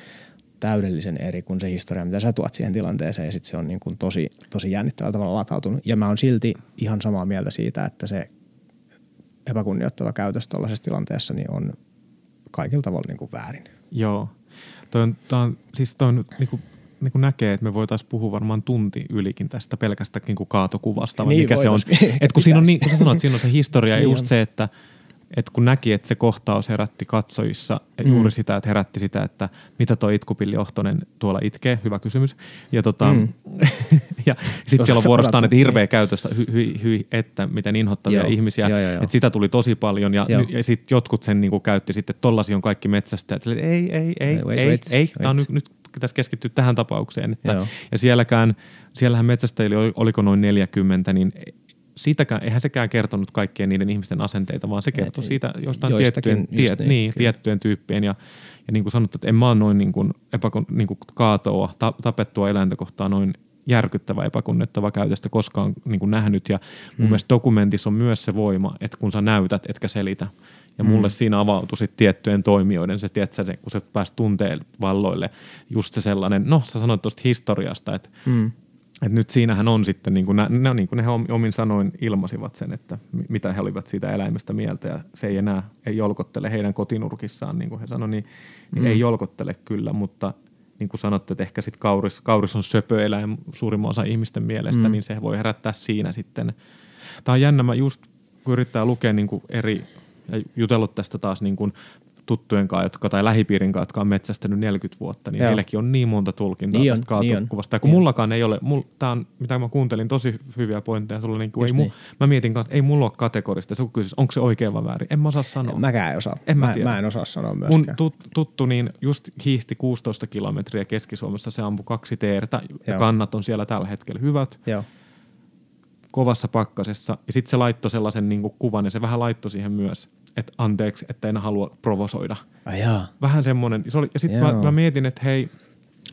täydellisen eri kuin se historia, mitä sä tuot siihen tilanteeseen ja sitten se on niin kuin tosi, tosi jännittävällä tavalla latautunut. Ja mä oon silti ihan samaa mieltä siitä, että se epäkunnioittava käytös tuollaisessa tilanteessa niin on kaikilla tavalla niin kuin väärin. Joo. Toi on, toi on, siis toi on, niin kuin, niin kuin näkee, että me voitaisiin puhua varmaan tunti ylikin tästä pelkästä niin kuin kaatokuvasta, niin, mikä se on. Et kun, siinä on niin, kun sä sanoit, siinä on se historia ja niin just on. se, että – että kun näki, että se kohtaus herätti katsojissa mm. juuri sitä, että herätti sitä, että mitä tuo Itkupilli Ohtonen tuolla itkee, hyvä kysymys. Ja, tota, mm. ja sitten siellä on vuorostaan, että hirveä käytöstä, hy, hy, hy, että miten inhottavia joo. ihmisiä. Joo, joo, joo. Että sitä tuli tosi paljon ja, ja sitten jotkut sen niinku käytti sitten, että tollasi on kaikki metsästäjät. Että ei, ei, ei, wait, ei, wait, ei, wait. tämä on nyt, nyt tässä keskittyä tähän tapaukseen. Että, ja sielläkään, siellähän metsästäjillä oli, oliko noin 40, niin siitäkään, eihän sekään kertonut kaikkien niiden ihmisten asenteita, vaan se kertoi siitä jostain tiettyjen, tiet, niin, niin, tiettyjen tyyppien. Ja, ja niin kuin sanottu, että en mä ole noin niin kuin epäkon, niin kuin kaatoa, ta, tapettua eläintä kohtaan noin järkyttävä, epäkunnettava käytöstä koskaan niin kuin nähnyt. Ja mun mm. mielestä dokumentissa on myös se voima, että kun sä näytät, etkä selitä. Ja mulle mm. siinä avautui sitten tiettyjen toimijoiden, se, tiedätkö, se, kun sä pääst tunteen valloille, just se sellainen, no sä sanoit tuosta historiasta, että mm. Et nyt siinähän on sitten, niin kuin ne, ne, niin kuin ne omin sanoin ilmasivat sen, että mitä he olivat siitä eläimestä mieltä ja se ei enää ei jolkottele heidän kotinurkissaan, niin kuin he sanoivat, niin, niin mm. ei jolkottele kyllä, mutta niin kuin sanotte, että ehkä sitten kauris, kauris on söpöeläin suurimman osa ihmisten mielestä, mm. niin se voi herättää siinä sitten. Tämä on jännä, mä just kun yrittää lukea niin kuin eri ja jutellut tästä taas niin kuin tuttujen kanssa, jotka, tai lähipiirin kanssa, jotka on metsästänyt 40 vuotta, niin Joo. heilläkin on niin monta tulkintaa niin tästä kaatokuvasta. Niin kun niin mullakaan ei ole, mul, tää on, mitä mä kuuntelin, tosi hyviä pointteja sulla, niin kuin ei niin. mä mietin kanssa, ei mulla ole kategorista, se kysyisi, onko se oikein vai väärin, en mä osaa sanoa. Mäkään en osaa, en mä, mä, mä en osaa sanoa myöskään. Mun tut, tuttu niin just hiihti 16 kilometriä Keski-Suomessa, se ampui kaksi teertä, ja kannat on siellä tällä hetkellä hyvät. Joo kovassa pakkasessa. Ja sitten se laittoi sellaisen niin kuin kuvan ja se vähän laittoi siihen myös, että anteeksi, että en halua provosoida. Ai jaa. Vähän semmoinen. Se oli, ja sitten mä, mä, mietin, että hei,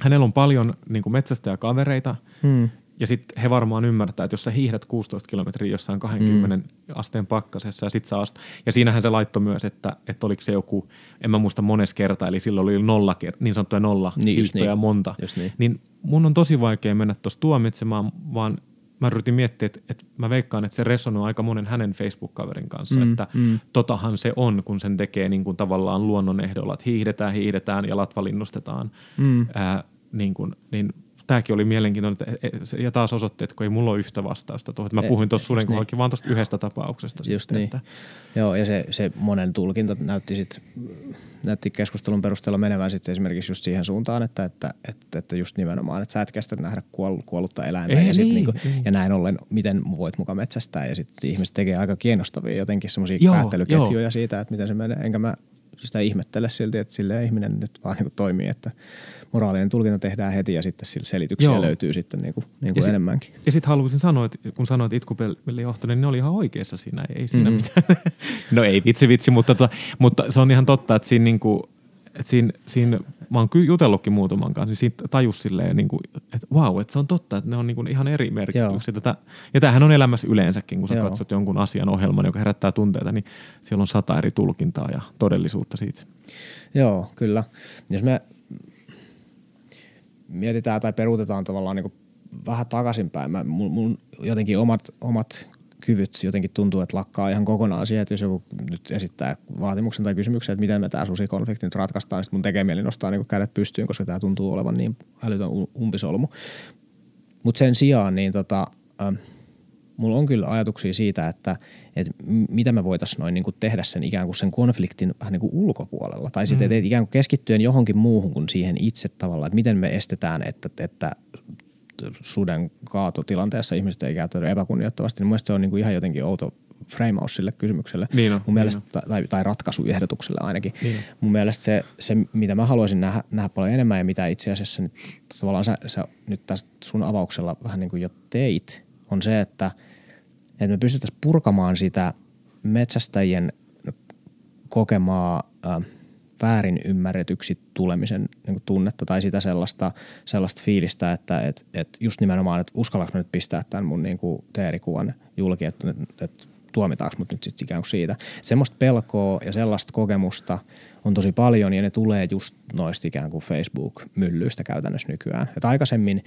hänellä on paljon niin kuin metsästäjäkavereita, hmm. ja sitten he varmaan ymmärtää, että jos sä hiihdät 16 kilometriä jossain 20 hmm. asteen pakkasessa, ja sit sä ast... ja siinähän se laittoi myös, että, että oliko se joku, en mä muista mones kerta, eli silloin oli nolla, niin sanottuja nolla niin, hiihtoja niin. monta. Just niin. niin mun on tosi vaikea mennä tuossa tuomitsemaan, vaan mä yritin miettiä, että, että mä veikkaan, että se resonoi aika monen hänen Facebook-kaverin kanssa, mm, että mm. totahan se on, kun sen tekee niin kuin tavallaan luonnon ehdolla, että hiihdetään, hiihdetään ja latvalinnustetaan, mm. ää, niin, kuin, niin tämäkin oli mielenkiintoinen, että, ja taas osoitti, että kun ei mulla ole yhtä vastausta tuohon. Mä Ei, puhuin tuossa just kohdallakin vaan tuosta yhdestä tapauksesta. Just sitten, niin. Että, Joo, ja se, se monen tulkinta näytti, sit, näytti keskustelun perusteella menevän sit esimerkiksi just siihen suuntaan, että, että, että, että just nimenomaan, että sä et kestä nähdä kuoll, kuollutta eläintä Ei, ja, sit niin, niinku, niin. ja näin ollen, miten voit muka metsästää ja sitten ihmiset tekee aika kiinnostavia jotenkin semmoisia päättelyketjuja joo. siitä, että miten se menee, enkä mä sitä ihmettele silti, että silleen ihminen nyt vaan niinku toimii, että moraalinen tulkinta tehdään heti ja sitten selityksiä Joo. löytyy sitten niinku, niinku Ja sit- enemmänkin. Ja sitten haluaisin sanoa, että kun sanoit itkupeli johtoinen, niin ne oli ihan oikeassa siinä. Ei siinä Mhm. mm-hmm. mitään. No ei vitsi vitsi, mutta, tota, mutta se on ihan totta, että siinä, niinku, että siinä, siinä mä oon jutellutkin muutaman kanssa, niin siitä tajus silleen, niinku, että vau, että se on totta, että ne on niinku ihan eri merkityksiä. Tätä, ja tämähän on elämässä yleensäkin, kun sä Joo. katsot jonkun asian ohjelman, joka herättää tunteita, niin siellä on sata eri tulkintaa ja todellisuutta siitä. Joo, kyllä. Jos me mietitään tai peruutetaan tavallaan niin vähän takaisinpäin, mä, mun, mun jotenkin omat, omat kyvyt jotenkin tuntuu, että lakkaa ihan kokonaan siihen, että jos joku nyt esittää vaatimuksen tai kysymyksen, että miten me tämä susikonflikti nyt ratkaistaan, niin mun tekee mieli nostaa niin kädet pystyyn, koska tämä tuntuu olevan niin älytön umpisolmu. Mutta sen sijaan niin tota, äh, mulla on kyllä ajatuksia siitä, että, että mitä me voitaisiin noin niin kuin tehdä sen ikään kuin sen konfliktin vähän niin kuin ulkopuolella. Tai sitten mm. ikään kuin keskittyen johonkin muuhun kuin siihen itse tavallaan, että miten me estetään, että, että suden kaatotilanteessa ihmiset ei käyttäydy epäkunnioittavasti. Niin mun mielestä se on niin kuin ihan jotenkin outo frameaus sille kysymykselle. Niin on, mun mielestä, niin tai, tai ratkaisuehdotukselle ainakin. Niin on. Mun mielestä se, se, mitä mä haluaisin nähdä, nähdä paljon enemmän ja mitä itse asiassa nyt, tavallaan sä, sä nyt tästä sun avauksella vähän niin kuin jo teit, on se, että, että me pystyttäisiin purkamaan sitä metsästäjien kokemaa äh, väärin ymmärretyksi tulemisen niin tunnetta tai sitä sellaista, sellaista fiilistä, että et, et just nimenomaan, että uskallanko nyt pistää tämän mun niin kuin teerikuvan julki, että, että tuomitaanko mut nyt sitten ikään kuin siitä. Semmoista pelkoa ja sellaista kokemusta on tosi paljon ja ne tulee just noista ikään kuin Facebook-myllyistä käytännössä nykyään. Et aikaisemmin,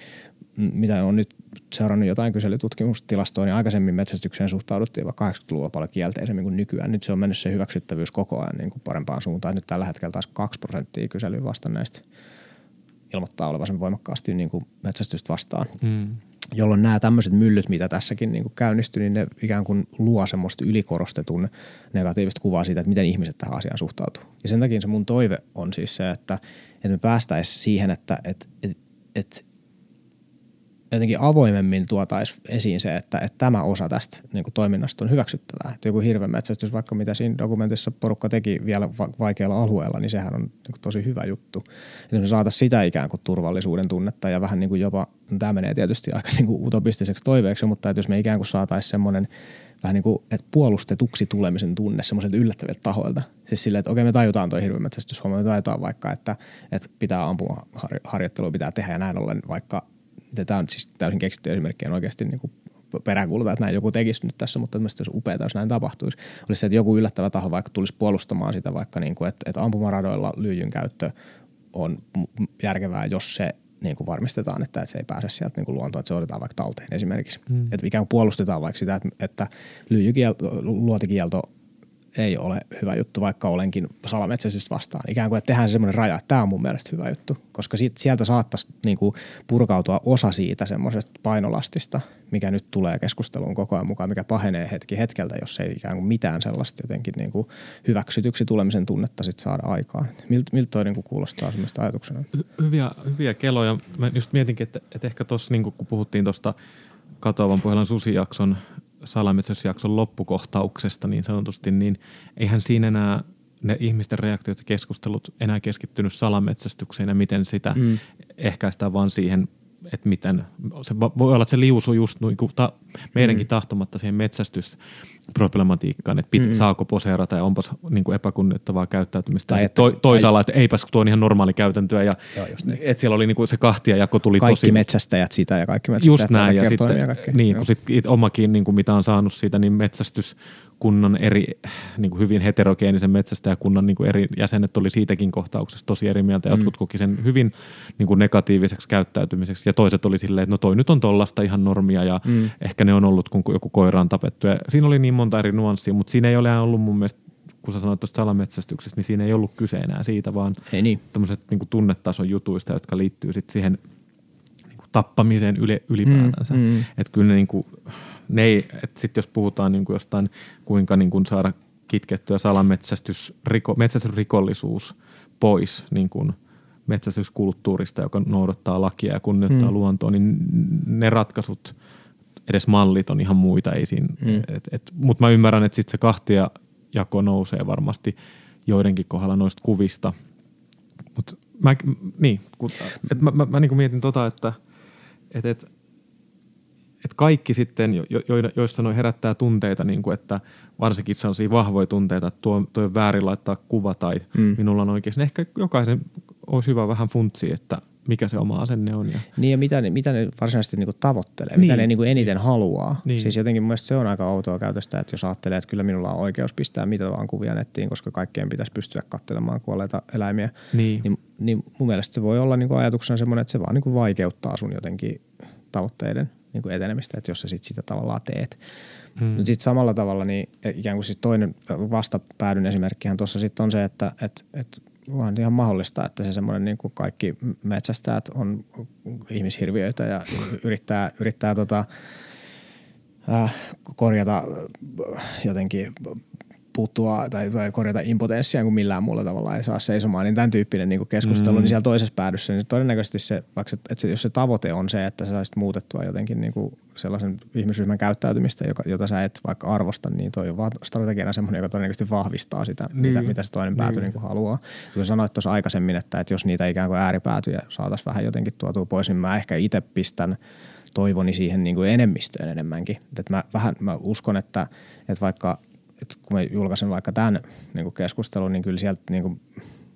mitä on nyt seurannut jotain kyselytutkimustilastoa, niin aikaisemmin metsästykseen suhtauduttiin vaikka 80-luvulla paljon kielteisemmin kuin nykyään. Nyt se on mennyt se hyväksyttävyys koko ajan niin kuin parempaan suuntaan. Nyt tällä hetkellä taas 2 prosenttia kyselyyn vastanneista ilmoittaa olevansa voimakkaasti niin kuin metsästystä vastaan Mm. Jolloin nämä tämmöiset myllyt, mitä tässäkin niin kuin käynnistyi, niin ne ikään kuin luo semmoista ylikorostetun negatiivista kuvaa siitä, että miten ihmiset tähän asiaan suhtautuu. Ja sen takia se mun toive on siis se, että, että me päästäisiin siihen, että, että, että, että jotenkin avoimemmin tuotaisiin esiin se, että, että tämä osa tästä niin kuin toiminnasta on hyväksyttävää. Että joku hirvenmetsästys, vaikka mitä siinä dokumentissa porukka teki vielä va- vaikealla alueella, niin sehän on niin kuin tosi hyvä juttu. Että me saataisiin sitä ikään kuin turvallisuuden tunnetta ja vähän niin kuin jopa, no tämä menee tietysti aika niin kuin utopistiseksi toiveeksi, mutta että jos me ikään kuin saataisiin semmoinen vähän niin kuin, että puolustetuksi tulemisen tunne semmoiselta yllättäviltä tahoilta. Siis silleen, että okei me tajutaan toi hirvenmetsästyshomma, me tajutaan vaikka, että, että pitää ampua harjoittelua pitää tehdä ja näin ollen vaikka tämä on siis täysin keksitty esimerkki, en oikeasti niin kuin peräänkuuluta, että näin joku tekisi nyt tässä, mutta mielestäni olisi upeaa, jos näin tapahtuisi. Olisi se, että joku yllättävä taho vaikka tulisi puolustamaan sitä vaikka, niin kuin, että, että ampumaradoilla lyijyn käyttö on järkevää, jos se niin kuin varmistetaan, että, että se ei pääse sieltä niin kuin luontoon, että se otetaan vaikka talteen esimerkiksi. Mm. Että ikään kuin puolustetaan vaikka sitä, että, että lyijykielto, luotikielto ei ole hyvä juttu, vaikka olenkin salametsästystä vastaan. Ikään kuin, että tehdään semmoinen raja, että tämä on mun mielestä hyvä juttu, koska sit, sieltä saattaisi niin kuin purkautua osa siitä semmoisesta painolastista, mikä nyt tulee keskusteluun koko ajan mukaan, mikä pahenee hetki hetkeltä, jos ei ikään kuin mitään sellaista jotenkin niin kuin hyväksytyksi tulemisen tunnetta sit saada aikaan. Miltä, miltä toi niin kuin kuulostaa semmoista ajatuksena? Hy- hyviä, hyviä keloja. Mä just mietinkin, että, että ehkä tuossa niin kun puhuttiin tuosta katoavan pohjalan susijakson salametsäysjakson loppukohtauksesta niin sanotusti, niin eihän siinä enää ne ihmisten reaktiot ja keskustelut enää keskittynyt salametsästykseen ja miten sitä mm. ehkäistään vaan siihen, että miten, se voi olla, että se liusuu just niin kuin ta, meidänkin mm. tahtomatta siihen metsästysproblematiikkaan, että pit, mm. saako poseerata ja onpas niin kuin epäkunnioittavaa käyttäytymistä. Tai Tai että- to, toisaalla, että eipäs tuo on ihan normaali käytäntöä ja Joo, just niin. että siellä oli niin kuin se kahtiajako tuli Kaikki tosi... metsästäjät sitä ja kaikki metsästäjät Just näin, ja sitten, ja niin, kun sit it- omakin, niin kuin mitä on saanut siitä, niin metsästyskunnan eri, niin kuin hyvin heterogeenisen metsästäjäkunnan niin kuin eri jäsenet oli siitäkin kohtauksesta tosi eri mieltä. Mm. Jotkut koki sen hyvin niin kuin negatiiviseksi käyttäytymiseksi, ja toiset oli silleen, että no toi nyt on tollasta ihan normia, ja mm. ehkä ne on ollut, kun joku koira on tapettu. Ja siinä oli niin monta eri nuanssia, mutta siinä ei ole ollut mun mielestä kun sä sanoit tuosta salametsästyksestä, niin siinä ei ollut kyse enää siitä, vaan Ei niin. tämmöiset niin tunnetason jutuista, jotka liittyy sitten siihen niin kuin tappamiseen yle, ylipäätänsä. Mm, mm. Että kyllä ne, niin kuin, ne ei, että sitten jos puhutaan niin kuin jostain, kuinka niin kuin saada kitkettyä salametsästys, riko, metsästysrikollisuus pois niin kuin metsästyskulttuurista, joka noudattaa lakia ja kunnioittaa mm. luontoa, niin ne ratkaisut, edes mallit on ihan muita. Ei siinä, mm. et, et, Mutta mä ymmärrän, että sitten se kahtia jako nousee varmasti joidenkin kohdalla noista kuvista. Mutta mä, niin, kun, et mä, mä, mä niin mietin tota, että et, et, et kaikki sitten, jo, jo, joissa noin herättää tunteita, niin kuin, että varsinkin sellaisia vahvoja tunteita, että tuo, tuo on väärin laittaa kuva tai mm. minulla on oikein, niin ehkä jokaisen olisi hyvä vähän funtsia, että mikä se oma asenne on. Ja. Niin ja mitä ne, mitä ne varsinaisesti niinku tavoittelee, niin. mitä ne niinku eniten niin. haluaa. Niin. Siis jotenkin mielestäni se on aika outoa käytöstä, että jos ajattelee, että kyllä minulla on oikeus pistää mitä vaan kuvia nettiin, koska kaikkien pitäisi pystyä katselemaan kuolleita eläimiä, niin, niin, niin mun mielestä se voi olla niinku ajatuksena semmoinen, että se vaan niinku vaikeuttaa sun jotenkin tavoitteiden niinku etenemistä, että jos sä sit sitä tavallaan teet. Hmm. Sitten samalla tavalla niin ikään kuin sit toinen vastapäädyn esimerkkihän tuossa sitten on se, että et, et on ihan mahdollista, että se semmoinen niin kuin kaikki metsästäjät on ihmishirviöitä ja yrittää, yrittää tota, äh, korjata jotenkin puuttua tai, tai korjata impotenssia, kun millään muulla tavalla ei saa seisomaan, niin tämän tyyppinen niin keskustelu, mm. niin siellä toisessa päädyssä, niin todennäköisesti se, vaikka että se, jos se tavoite on se, että sä saisit muutettua jotenkin niin kuin sellaisen ihmisryhmän käyttäytymistä, joka, jota sä et vaikka arvosta, niin toi on vaan strategiana semmoinen, joka todennäköisesti vahvistaa sitä, niin. mitä, mitä se toinen pääty niin. niin kuin haluaa. Kun sanoit tuossa aikaisemmin, että, että jos niitä ikään kuin ääripäätyjä saataisiin vähän jotenkin tuotua pois, niin mä ehkä itse pistän toivoni siihen niin kuin enemmistöön enemmänkin. Että mä vähän mä uskon, että, että vaikka – että kun mä julkaisen vaikka tämän niin kuin keskustelun, niin kyllä sieltä niin kuin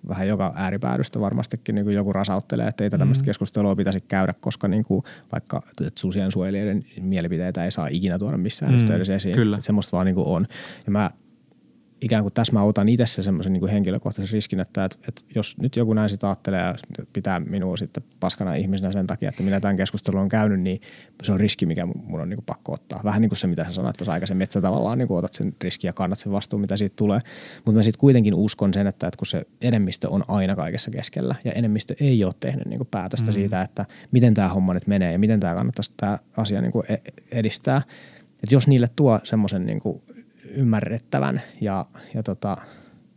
vähän joka ääripäädystä varmastikin niin kuin joku rasauttelee, että ei tätä tämmöistä mm. keskustelua pitäisi käydä, koska niin kuin vaikka susien suojelijoiden mielipiteitä ei saa ikinä tuoda missään mm, yhteydessä esiin. Kyllä. Että semmoista vaan niin kuin on. Ja mä ikään kuin tässä mä otan itse semmoisen niin henkilökohtaisen riskin, että, että, että jos nyt joku näin sitä ajattelee ja pitää minua sitten paskana ihmisenä sen takia, että minä tämän keskustelun on käynyt, niin se on riski, mikä mun on niin kuin pakko ottaa. Vähän niin kuin se, mitä sä sanoit tuossa aikaisemmin, että sä tavallaan niin kuin otat sen riski ja kannat sen vastuun, mitä siitä tulee. Mutta mä sitten kuitenkin uskon sen, että, että kun se enemmistö on aina kaikessa keskellä ja enemmistö ei ole tehnyt niin kuin päätöstä mm. siitä, että miten tämä homma nyt menee ja miten tämä kannattaisi tämä asia niin kuin e-, edistää, että jos niille tuo semmoisen niin ymmärrettävän ja, ja tota,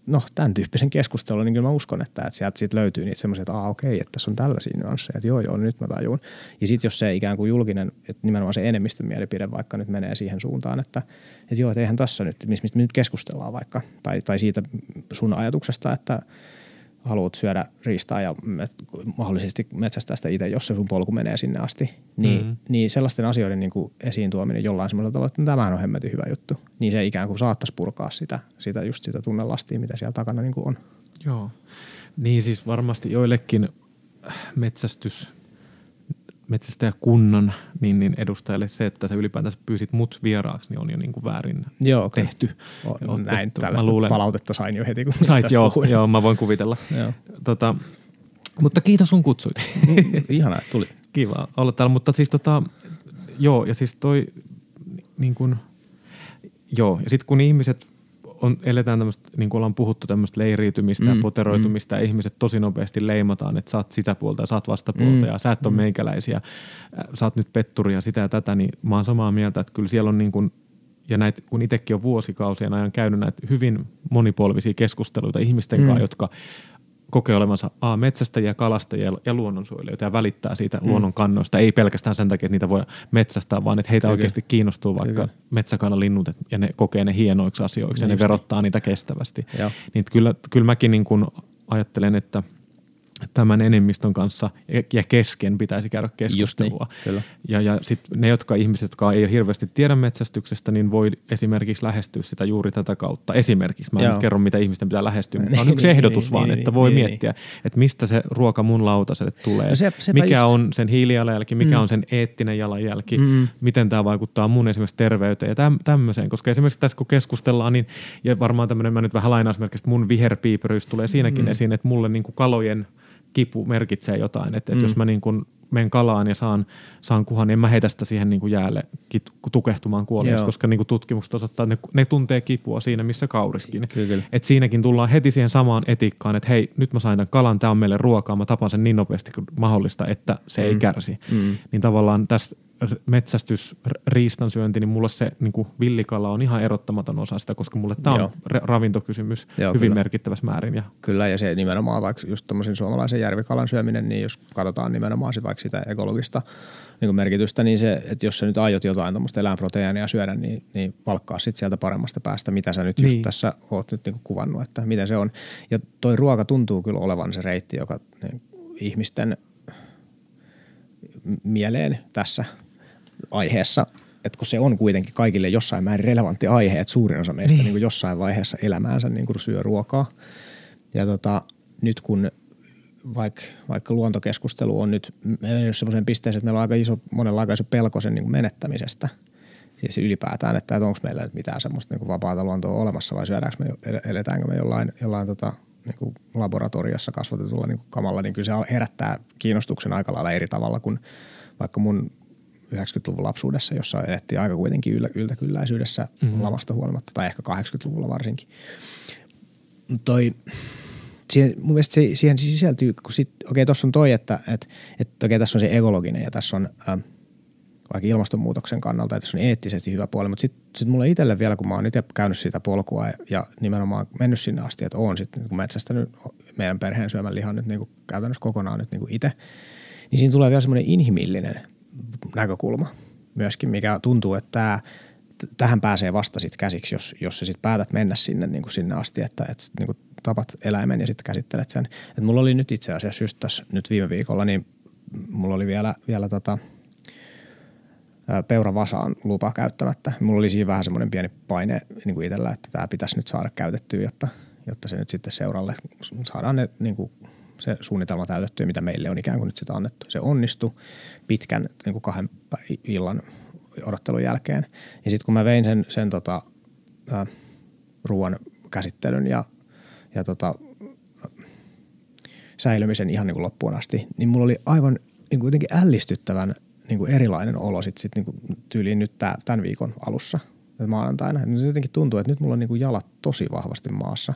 no, tämän tyyppisen keskustelun, niin kyllä mä uskon, että, että sieltä siitä löytyy niitä semmoisia, että aa okei, että tässä on tällaisia nyansseja, että joo joo, nyt mä tajun. Ja sitten jos se ikään kuin julkinen, että nimenomaan se enemmistön mielipide vaikka nyt menee siihen suuntaan, että, että joo, että eihän tässä nyt, mistä me nyt keskustellaan vaikka, tai, tai siitä sun ajatuksesta, että – haluat syödä riistaa ja mahdollisesti metsästää sitä itse, jos se sun polku menee sinne asti, niin, mm-hmm. niin sellaisten asioiden niin kuin esiin tuominen jollain semmoisella tavalla, että tämähän on hemmetin hyvä juttu, niin se ikään kuin saattaisi purkaa sitä, sitä just sitä tunnelastia, mitä siellä takana niin kuin on. Joo, niin siis varmasti joillekin metsästys metsästäjäkunnan niin, niin edustajalle se, että sä ylipäätänsä pyysit mut vieraaksi, niin on jo niin kuin väärin joo, tehty. O, näin, tällaista luulen, palautetta sain jo heti, kun Sait, joo, joo, mä voin kuvitella. joo. Tota, mutta kiitos sun kutsuit. Ihanaa, että tuli. Kiva olla täällä, mutta siis tota, joo, ja siis toi niin kuin, joo, ja sitten kun ihmiset on, eletään tämmöistä, niin kuin ollaan puhuttu tämmöistä leiriytymistä mm, ja poteroitumista mm. ja ihmiset tosi nopeasti leimataan, että sä oot sitä puolta ja sä oot vastapuolta mm, ja sä et ole mm. meikäläisiä, sä oot nyt petturi ja sitä ja tätä, niin mä oon samaa mieltä, että kyllä siellä on niin kuin, ja näitä, kun itsekin on vuosikausien ajan käynyt näitä hyvin monipolvisia keskusteluita ihmisten mm. kanssa, jotka kokee olevansa A, metsästäjiä, kalastajia ja luonnonsuojelijoita ja välittää siitä mm. luonnon kannoista. Ei pelkästään sen takia, että niitä voi metsästää, vaan että heitä Kyllä. oikeasti kiinnostuu vaikka metsäkanalinnut ja ne kokee ne hienoiksi asioiksi niin ja ne verottaa niin. niitä kestävästi. Niin kyllä, kyllä mäkin niin kuin ajattelen, että – tämän enemmistön kanssa ja kesken pitäisi käydä keskustelua. Niin, ja, ja sitten ne, jotka ihmiset, jotka ei hirveästi tiedä metsästyksestä, niin voi esimerkiksi lähestyä sitä juuri tätä kautta. Esimerkiksi, mä en nyt kerro, mitä ihmisten pitää lähestyä, mutta on niin, yksi niin, ehdotus niin, vaan, niin, että voi niin, miettiä, niin. että mistä se ruoka mun lautaselle tulee. No se, mikä just... on sen hiilijalanjälki, mikä mm. on sen eettinen jalanjälki, mm. miten tämä vaikuttaa mun esimerkiksi terveyteen ja täm, tämmöiseen. Koska esimerkiksi tässä kun keskustellaan, niin, ja varmaan tämmöinen, mä nyt vähän lainausmerkistä, mun viherpiiperyys tulee siinäkin mm. esiin, että mulle niin kuin kalojen – kipu merkitsee jotain. Että, mm. että jos mä niin kuin menen kalaan ja saan, saan kuhan, niin en mä heitä sitä siihen niin kuin jäälle kit, tukehtumaan kuolleeksi, koska niin kuin tutkimukset osoittaa, että ne, ne tuntee kipua siinä, missä kauriskin. Kyllä, kyllä. Et siinäkin tullaan heti siihen samaan etiikkaan, että hei, nyt mä sain tämän kalan, tämä on meille ruokaa, mä tapaan sen niin nopeasti kuin mahdollista, että se mm. ei kärsi. Mm. Niin tavallaan tästä metsästys, riistan syönti, niin mulle se niin kuin villikala on ihan erottamaton osa sitä, koska mulle tämä on ravintokysymys Joo, hyvin kyllä. merkittävässä määrin. Ja. Kyllä, ja se nimenomaan vaikka just tuommoisen suomalaisen järvikalan syöminen, niin jos katsotaan nimenomaan se vaikka sitä ekologista niin merkitystä, niin se, että jos sä nyt aiot jotain tuommoista eläinproteiinia syödä, niin, niin valkkaa sitten sieltä paremmasta päästä, mitä sä nyt niin. just tässä oot nyt niin kuin kuvannut, että miten se on. Ja toi ruoka tuntuu kyllä olevan se reitti, joka niin, ihmisten mieleen tässä aiheessa, että kun se on kuitenkin kaikille jossain määrin relevantti aihe, että suurin osa meistä niin. Niin kuin jossain vaiheessa elämäänsä niin kuin syö ruokaa. Ja tota, nyt kun vaikka, vaikka luontokeskustelu on nyt mennyt sellaiseen pisteeseen, että meillä on aika iso, monella aika iso pelko sen niin kuin menettämisestä. Siis ylipäätään, että, että onko meillä nyt mitään semmoista niin kuin vapaata luontoa olemassa vai syödäänkö me, eletäänkö me jollain, jollain tota, niin kuin laboratoriossa kasvatetulla niin kuin kamalla, niin kyllä se herättää kiinnostuksen aika lailla eri tavalla kuin vaikka mun 90-luvun lapsuudessa, jossa elettiin aika kuitenkin yllä, yltäkylläisyydessä mm-hmm. lamasta huolimatta, tai ehkä 80-luvulla varsinkin. Toi, siihen, mun mielestä se, siihen sisältyy, kun sit, okei, okay, tuossa on toi, että et, et, okei, okay, tässä on se ekologinen ja tässä on äh, vaikka ilmastonmuutoksen kannalta, että se on eettisesti hyvä puoli, mutta sitten sit mulle itselle vielä, kun mä oon itse käynyt sitä polkua ja, ja nimenomaan mennyt sinne asti, että oon sitten niin metsästänyt meidän perheen syömän lihan nyt niin kuin käytännössä kokonaan nyt niin kuin itse, niin siinä tulee vielä semmoinen inhimillinen – näkökulma myöskin, mikä tuntuu, että tämä, tähän pääsee vasta sit käsiksi, jos, jos sä sit päätät mennä sinne, niin kuin sinne asti, että, että niin kuin tapat eläimen ja sitten käsittelet sen. Et mulla oli nyt itse asiassa just tässä nyt viime viikolla, niin mulla oli vielä, vielä tota, peuravasaan lupa käyttämättä. Mulla oli siinä vähän semmoinen pieni paine niin kuin itsellä, että tämä pitäisi nyt saada käytettyä, jotta, jotta se nyt sitten seuralle saadaan ne niin kuin se suunnitelma täytettyä, mitä meille on ikään kuin nyt sitä annettu. Se onnistui pitkän niin kuin kahden illan odottelun jälkeen. Ja sitten kun mä vein sen, sen tota, äh, ruoan käsittelyn ja, ja tota, säilymisen ihan niin kuin loppuun asti, niin mulla oli aivan niin kuin jotenkin ällistyttävän niin kuin erilainen olo sit, sit niin kuin tyyliin nyt tää, tämän viikon alussa maanantaina. Jotenkin tuntuu, että nyt mulla on niin kuin jalat tosi vahvasti maassa.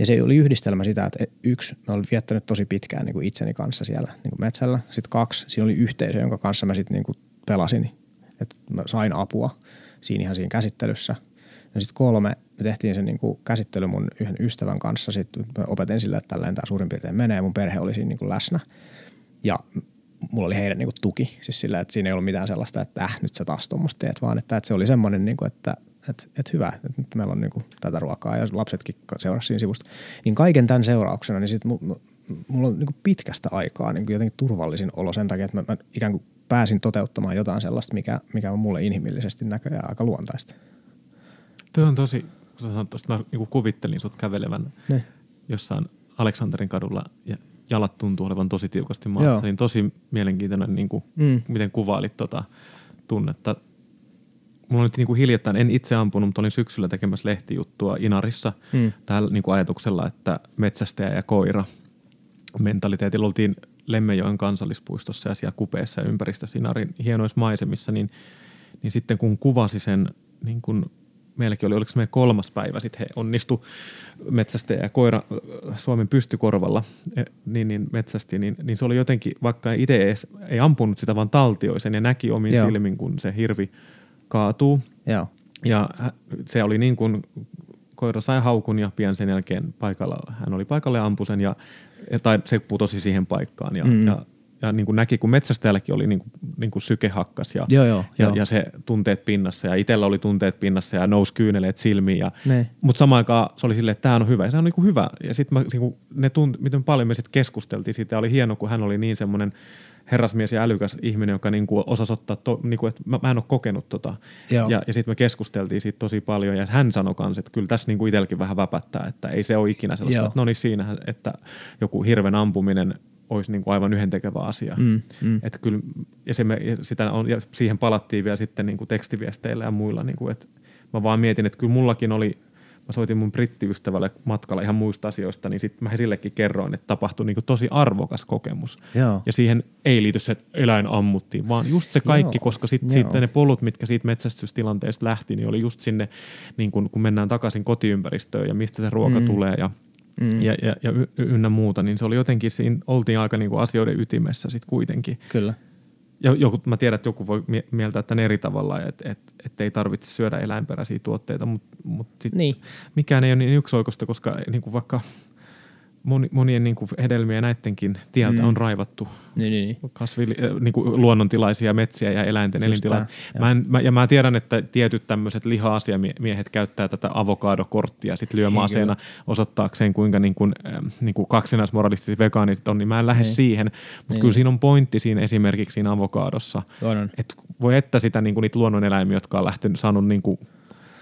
Ja se oli yhdistelmä sitä, että yksi, mä olin viettänyt tosi pitkään niin kuin itseni kanssa siellä niin kuin metsällä. Sitten kaksi, siinä oli yhteisö, jonka kanssa mä sitten niin kuin pelasin, että mä sain apua siinä ihan siinä käsittelyssä. Ja sitten kolme, me tehtiin se niin kuin käsittely mun yhden ystävän kanssa. Sitten mä opetin sille, että tälleen tämä suurin piirtein menee. Mun perhe oli siinä niin kuin läsnä. Ja mulla oli heidän niin kuin tuki. Siis sillä, että siinä ei ollut mitään sellaista, että äh, nyt sä taas tuommoista teet, vaan että, että se oli semmoinen, niin kuin, että että et hyvä, että nyt meillä on niinku tätä ruokaa ja lapsetkin seurasi siinä sivusta. Niin kaiken tämän seurauksena, niin sit mulla on niinku pitkästä aikaa niinku jotenkin turvallisin olo sen takia, että mä, mä ikään kuin pääsin toteuttamaan jotain sellaista, mikä, mikä on mulle inhimillisesti näköjään aika luontaista. Tuo on tosi, kun sä sanoit tuosta, mä niinku kuvittelin sut kävelevän ne. jossain Aleksanterin kadulla ja jalat tuntuu olevan tosi tiukasti maassa, Joo. niin tosi mielenkiintoinen, niin kuin, mm. miten kuvailit tota tunnetta mulla nyt niin kuin hiljattain, en itse ampunut, mutta olin syksyllä tekemässä lehtijuttua Inarissa hmm. tällä niin kuin ajatuksella, että metsästäjä ja koira mentaliteetillä oltiin Lemmenjoen kansallispuistossa ja siellä kupeessa ja ympäristössä Inarin hienoissa maisemissa, niin, niin sitten kun kuvasi sen niin kuin meilläkin oli, oliko se meidän kolmas päivä, sitten he onnistu metsästäjä ja koira Suomen pystykorvalla, e, niin, niin metsästi, niin, niin se oli jotenkin, vaikka itse ei, ei ampunut sitä, vaan taltioisen ja näki omin Joo. silmin, kun se hirvi kaatuu. Joo. Ja se oli niin kuin koira sai haukun ja pian sen jälkeen paikalla, hän oli paikalle ja ampui sen ja, tai se putosi siihen paikkaan ja, mm. ja, ja niin kuin näki, kun metsästäjälläkin oli niin kuin, niin kuin syke hakkas ja, joo, joo, ja, joo. ja, se tunteet pinnassa ja itsellä oli tunteet pinnassa ja nousi kyyneleet silmiin. Ja, mutta samaan aikaan se oli silleen, että tämä on hyvä ja se on niin kuin hyvä. Ja sitten niin ne tunt, miten paljon me sitten keskusteltiin siitä oli hieno, kun hän oli niin semmoinen – herrasmies ja älykäs ihminen, joka niin kuin osasi ottaa, to, niin kuin, että mä, mä en ole kokenut tota. Joo. Ja, ja sitten me keskusteltiin siitä tosi paljon ja hän sanoi kanssa, että kyllä tässä niin kuin itselläkin vähän väpättää, että ei se ole ikinä sellaista, Joo. että no niin siinähän, että joku hirven ampuminen olisi niin kuin aivan yhentekevä asia. Mm, mm. Että kyllä, ja, se me, sitä on, ja siihen palattiin vielä sitten niin kuin tekstiviesteillä ja muilla, niin kuin, että mä vaan mietin, että kyllä mullakin oli – mä soitin mun brittiystävälle matkalla ihan muista asioista, niin sitten mä sillekin kerroin, että tapahtui niin tosi arvokas kokemus. Joo. Ja siihen ei liity se, että eläin ammuttiin, vaan just se kaikki, Joo, koska sitten sit ne polut, mitkä siitä metsästystilanteesta lähti, niin oli just sinne, niin kun, kun mennään takaisin kotiympäristöön ja mistä se ruoka mm. tulee ja Mm. ja, ja, ja ynnä muuta, niin se oli jotenkin, siinä oltiin aika niin kuin asioiden ytimessä sitten kuitenkin. Kyllä. Joku, mä tiedän, että joku voi mie- mieltää tämän eri tavalla, että et, et ei tarvitse syödä eläinperäisiä tuotteita, mutta mut sit Niin. mikään ei ole niin yksioikoista, koska niin kuin vaikka moni, monien niin kuin hedelmiä näidenkin tieltä Mm. on raivattu Niin, niin, niin. kasvili, äh, niin kuin luonnontilaisia metsiä ja eläinten elintilat. Mä en, mä, ja mä tiedän, että tietyt tämmöiset liha-asiamiehet käyttää tätä avokadokorttia sit lyömäaseena osoittaakseen, kuinka niin kuin, ähm, niin kuin kaksinaismoralistiset vegaaniset on, niin mä en lähde Niin. siihen. Mutta Niin. kyllä siinä on pointti siinä esimerkiksi siinä avokaadossa, että voi että sitä niin kuin niitä luonnoneläimiä, jotka on lähtenyt, saanut niin kuin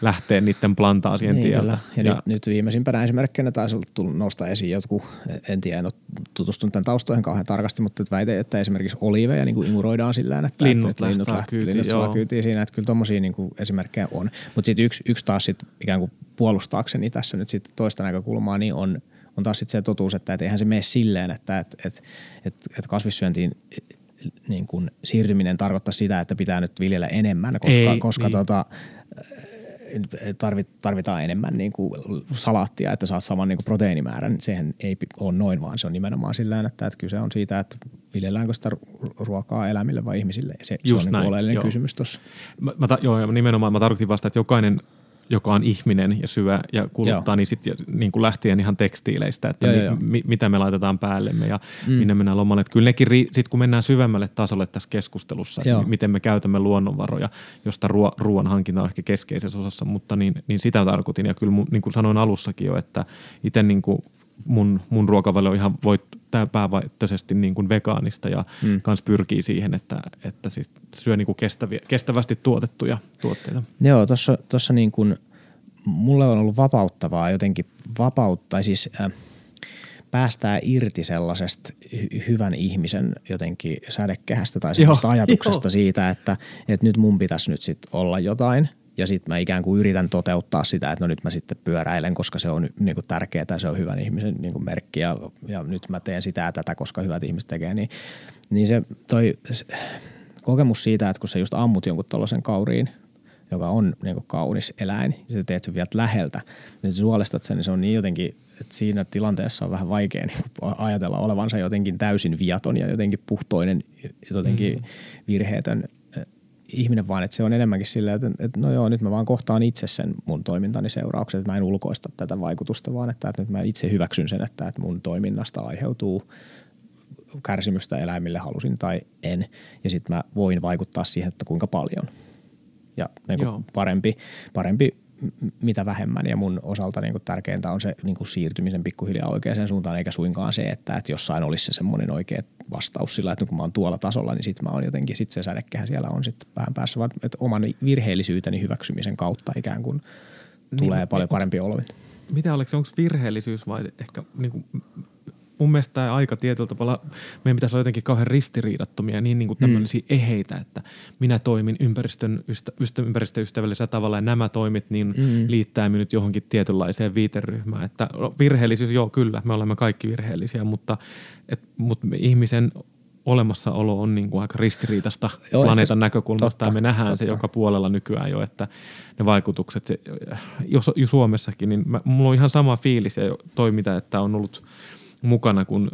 lähteä niiden plantaasien Niin, tieltä. kyllä. Ja, ja nyt, nyt, viimeisimpänä esimerkkinä taisi tullut nousta esiin jotkut, en tiedä, en ole tutustunut tämän taustoihin kauhean tarkasti, mutta että väite, että esimerkiksi oliiveja niin kuin imuroidaan sillä että Linnut että, linnut, lähtee kyytiin, linnut saa joo. kyytiin siinä, että kyllä tuommoisia niin kuin esimerkkejä on. Mutta sitten yksi, yksi taas sit ikään kuin puolustaakseni tässä nyt sitten toista näkökulmaa, niin on, on taas sitten se totuus, että et eihän se mene silleen, että et, et, et, et kasvissyöntiin niin kuin siirtyminen tarkoittaa sitä, että pitää nyt viljellä enemmän, koska, Ei, koska niin. tota, tarvitaan enemmän niin kuin salaattia, että saat saman niin kuin proteiinimäärän. Sehän ei ole noin, vaan se on nimenomaan sillä että, että kyse on siitä, että viljelläänkö sitä ru- ruokaa eläimille vai ihmisille. Se, se Just on niin näin, kuin oleellinen joo. kysymys tuossa. Mä, mä joo, nimenomaan mä tarkoitin vasta, että jokainen joka on ihminen ja syö ja kuluttaa, Joo. niin sitten niin kuin lähtien ihan tekstiileistä, että Joo, mi, mi, mitä me laitetaan päällemme ja mm. minne mennään lomalle. Että kyllä nekin, sitten kun mennään syvemmälle tasolle tässä keskustelussa, Joo. että miten me käytämme luonnonvaroja, josta ruo, ruoan hankinta on ehkä keskeisessä osassa, mutta niin, niin sitä tarkoitin. Ja kyllä mun, niin kuin sanoin alussakin jo, että itse niin kuin mun, mun ruokavalio ihan voit päävaihtoisesti niin kuin vegaanista ja Mm. kans pyrkii siihen, että, että siis syö niin kuin kestäviä, kestävästi tuotettuja tuotteita. Joo, tuossa, tuossa niin kuin, mulle on ollut vapauttavaa jotenkin vapauttaa, siis äh, päästää irti sellaisesta hy- hyvän ihmisen jotenkin sädekehästä tai sellaista Joo, ajatuksesta joo. siitä, että, että nyt mun pitäisi nyt sit olla jotain ja sitten mä ikään kuin yritän toteuttaa sitä, että no nyt mä sitten pyöräilen, koska se on niin kuin tärkeää ja se on hyvän ihmisen niin kuin merkki. Ja, ja nyt mä teen sitä ja tätä, koska hyvät ihmiset tekee, niin, niin se toi se, kokemus siitä, että kun sä just ammut jonkun tuollaisen kauriin, joka on niin kuin kaunis eläin, ja sä teet sen vielä läheltä, ja sä suolistat sen, niin se on niin jotenkin, että siinä tilanteessa on vähän vaikea niin kuin ajatella olevansa jotenkin täysin viaton ja jotenkin puhtoinen, jotenkin mm. virheetön ihminen, vaan että se on enemmänkin silleen, että, että no joo, nyt mä vaan kohtaan itse sen mun toimintani seuraukset, että mä en ulkoista tätä vaikutusta, vaan että, että nyt mä itse hyväksyn sen, että, että mun toiminnasta aiheutuu kärsimystä eläimille halusin tai en. Ja sitten mä voin vaikuttaa siihen, että kuinka paljon. Ja niin parempi, parempi mitä vähemmän. Ja mun osalta niin kuin tärkeintä on se niin kuin siirtymisen pikkuhiljaa oikeaan suuntaan, eikä suinkaan se, että, että jossain olisi se semmoinen oikea vastaus sillä, että kun mä oon tuolla tasolla, niin sitten mä oon jotenkin, sit se sädekehä siellä on sitten pään päässä, vaan että oman virheellisyyteni hyväksymisen kautta ikään kuin tulee Niin, paljon onks- parempi olo. Mitä oliko se, onko virheellisyys vai ehkä niin kuin, mun mielestä tämä aika tietyllä tavalla, meidän pitäisi olla jotenkin kauhean ristiriidattomia ja niin, niin kuin tämmöisiä mm. eheitä, että minä toimin ympäristön, ystä, ystä, ympäristöystävällisellä tavalla ja nämä toimit niin Mm. liittää minut johonkin tietynlaiseen viiteryhmään. Että no, virheellisyys, joo kyllä, me olemme kaikki virheellisiä, mutta, et, mutta ihmisen olemassaolo on niin kuin aika ristiriitasta Joo, planeetan ehkä- näkökulmasta totta, ja me nähdään se totta. joka puolella nykyään jo, että ne vaikutukset, jos jo Suomessakin, niin mä, mulla on ihan sama fiilis ja toi mitä, että on ollut mukana kun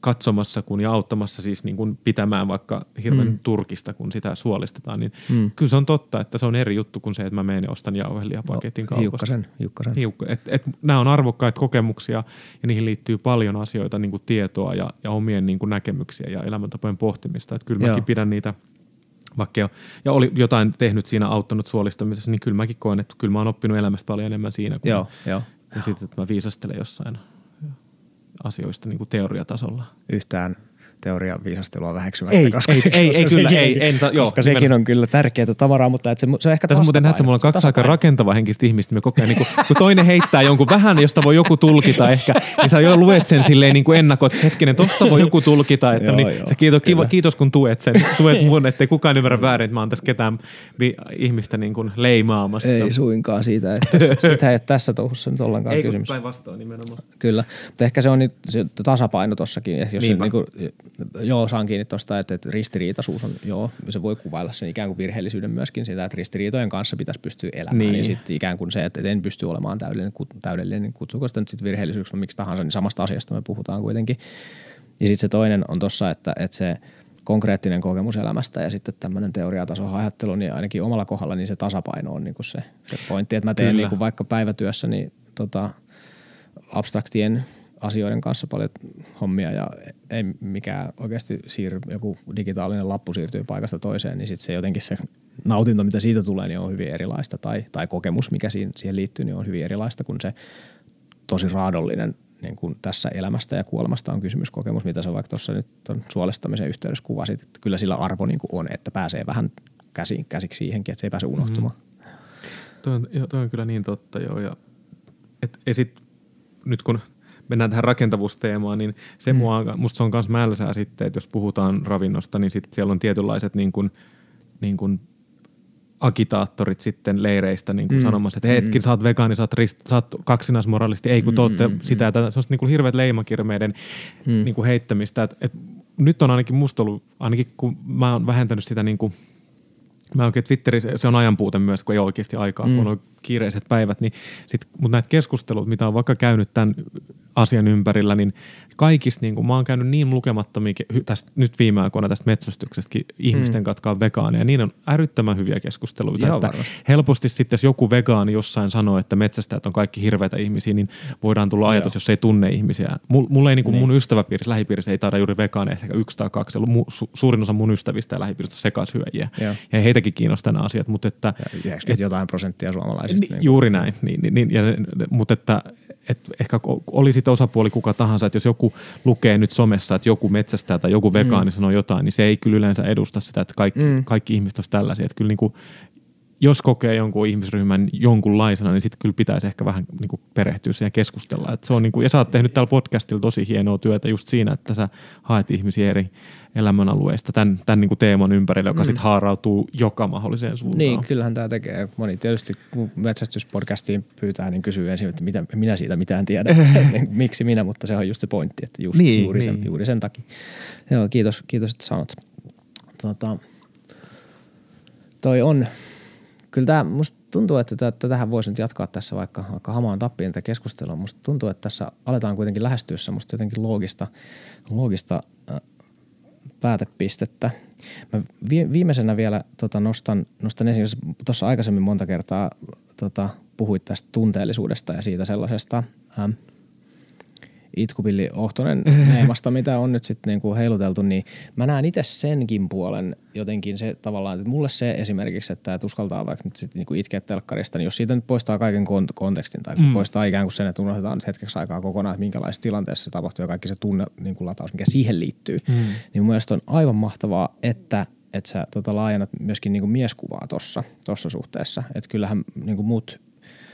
katsomassa kun ja auttamassa siis niin kuin pitämään vaikka hirven Mm. turkista, kun sitä suolistetaan, niin Mm. kyllä se on totta, että se on eri juttu kuin se, että mä menen ja ostan jauhelihapaketin kaupasta. Hiukkasen, hiukkasen. Hiukka. Et, et, nämä on arvokkaita kokemuksia ja niihin liittyy paljon asioita, niin kuin tietoa ja, ja omien niin kuin näkemyksiä ja elämäntapojen pohtimista. Et kyllä Joo. mäkin pidän niitä, vaikka jo, ja oli jotain tehnyt siinä auttanut suolistamisessa, niin kyllä mäkin koen, että kyllä mä oon oppinut elämästä paljon enemmän siinä kuin, Joo, joo. kuin sitten, että mä viisastelen jossain asioista niin kuin teoriatasolla. yhtään teorian viisastelua väheksymättä. Ei, koska ei, ei, koska ei kyllä, sekin, ei, en, joo, koska sekin on kyllä tärkeää tavaraa, mutta et se, se on ehkä Tässä muuten näet, mulla on kaksi aika rakentava henkistä ihmistä. Me ajan, niin kun, kun toinen heittää jonkun vähän, josta voi joku tulkita ehkä, niin sä jo luet sen silleen niin kuin ennakot, että hetkinen, tosta voi joku tulkita. Että Joo, niin, joo, se kiitos, kiva, kiitos, kun tuet sen. Tuet mun, ettei kukaan ymmärrä väärin, että mä oon tässä ketään ihmistä niin kuin leimaamassa. Ei suinkaan siitä, että sitä ei ole tässä touhussa nyt ollenkaan ei kysymys. päinvastoin nimenomaan. Kyllä, mutta ehkä se on nyt tasapaino tossakin. Jos niin kuin, joo, saan kiinni tuosta, että, että ristiriitaisuus on, joo, se voi kuvailla sen ikään kuin virheellisyyden myöskin sitä, että ristiriitojen kanssa pitäisi pystyä elämään. Niin. Ja sitten ikään kuin se, että en pysty olemaan täydellinen, täydellinen kutsuko sitä nyt sitten virheellisyydeksi miksi tahansa, niin samasta asiasta me puhutaan kuitenkin. Ja sitten se toinen on tossa, että, että se konkreettinen kokemus elämästä ja sitten tämmöinen teoriatason ajattelu, niin ainakin omalla kohdalla niin se tasapaino on niin kuin se, se pointti, että mä teen Kyllä. niin kuin vaikka päivätyössä niin tota, abstraktien asioiden kanssa paljon hommia ja ei mikään oikeasti siirry, joku digitaalinen lappu siirtyy paikasta toiseen, niin sitten se jotenkin se nautinto, mitä siitä tulee, niin on hyvin erilaista tai, tai kokemus, mikä siihen, siihen liittyy, niin on hyvin erilaista kuin se tosi raadollinen niin kuin tässä elämästä ja kuolemasta on kysymys kokemus, mitä sä vaikka tuossa nyt on suolestamisen yhteydessä kuvasit, että kyllä sillä arvo niin kuin on, että pääsee vähän käsi, käsiksi siihenkin, että se ei pääse unohtumaan. Mm. Toi on, on kyllä niin totta, joo. Ja, et, ja sit, nyt kun mennään tähän rakentavuusteemaan, niin se mm. mua, musta se on myös mälsää sitten, että jos puhutaan ravinnosta, niin sit siellä on tietynlaiset niin kuin, niin kuin agitaattorit sitten leireistä niin kuin mm. sanomassa, että hetkin, sä oot vegaani, sä oot, rist, sä oot kaksinaismoraalisti, ei kun te ootte sitä ja tätä, semmoista niin kuin hirveät leimakirmeiden mm. niin kuin heittämistä. Et, et, nyt on ainakin musta ollut, ainakin kun mä oon vähentänyt sitä niin kuin Mä oikein Twitterissä, se on ajanpuute myös, kun ei ole oikeasti aikaa, mm. kun on kiireiset päivät, niin sit, mutta näitä keskusteluita, mitä on vaikka käynyt tämän asian ympärillä, niin kaikista, niin kun mä oon käynyt niin lukemattomia tästä, nyt viime aikoina tästä metsästyksestäkin ihmisten mm. katkaan vegaaneja, ja niin on älyttömän hyviä keskusteluita, Ihan että varmasti. helposti sitten, jos joku vegaani jossain sanoo, että metsästäjät on kaikki hirveitä ihmisiä, niin voidaan tulla ajatus, jos ei tunne ihmisiä. Mulla mul ei niin kuin mun ystäväpiirissä, lähipiirissä ei taida juuri vegaaneja, ehkä yksi tai kaksi. Mu, su, suurin osa mun ystävistä ja lähipiiristä on sekasyöjiä. Joo. Ja heitäkin kiinnostaa nämä asiat, mutta että, Ja 90 jotain prosenttia suomalaisista. Ni, juuri näin, niin, niin, niin, ja, mutta että, että ehkä oli sitten osapuoli kuka tahansa, että jos joku lukee nyt somessa, että joku metsästää tai joku vegaani mm. sanoo jotain, niin se ei kyllä yleensä edusta sitä, että kaikki, mm. kaikki ihmiset olisi tällaisia. Että kyllä niin kuin, jos kokee jonkun ihmisryhmän jonkunlaisena, niin sitten kyllä pitäisi ehkä vähän niin kuin perehtyä siihen ja keskustella. Et se on niin kuin, ja sä oot tehnyt täällä podcastilla tosi hienoa työtä just siinä, että sä haet ihmisiä eri elämänalueista tämän, tämän niin kuin teeman ympärille, joka mm. sitten haarautuu joka mahdolliseen suuntaan. Niin, kyllähän tämä tekee. Moni tietysti, kun metsästyspodcastiin pyytää, niin kysyy ensin, että mitä, minä siitä mitään tiedän, että miksi minä, mutta se on just se pointti, että just Niin, juuri, niin. Sen, juuri sen takia. Joo, kiitos, kiitos että sanot. Tota, toi on, kyllä tämä, musta tuntuu, että tätä, tätähän voisi nyt jatkaa tässä vaikka, vaikka hamaan tappiin tätä keskustelua. Musta tuntuu, että tässä aletaan kuitenkin lähestyä semmoista jotenkin loogista, loogista äh, päätepistettä. Mä vi- viimeisenä vielä tota, nostan, nostan esiin, jos tuossa aikaisemmin monta kertaa tota, puhuit tästä tunteellisuudesta ja siitä sellaisesta ähm, itkupilli Ohtonen neemasta, mitä on nyt sitten niinku heiluteltu, niin mä näen itse senkin puolen jotenkin se tavallaan, että mulle se esimerkiksi, että et uskaltaa vaikka nyt sitten niinku itkeä telkkarista, niin jos siitä nyt poistaa kaiken kont- kontekstin tai mm. poistaa ikään kuin sen, että unohdetaan nyt hetkeksi aikaa kokonaan, että minkälaisessa tilanteessa se tapahtuu ja kaikki se tunne niin kuin lataus, mikä siihen liittyy, mm. niin mun mielestä on aivan mahtavaa, että että sä tota, laajennat myöskin niinku mieskuvaa tuossa tossa suhteessa. Että kyllähän niinku muut,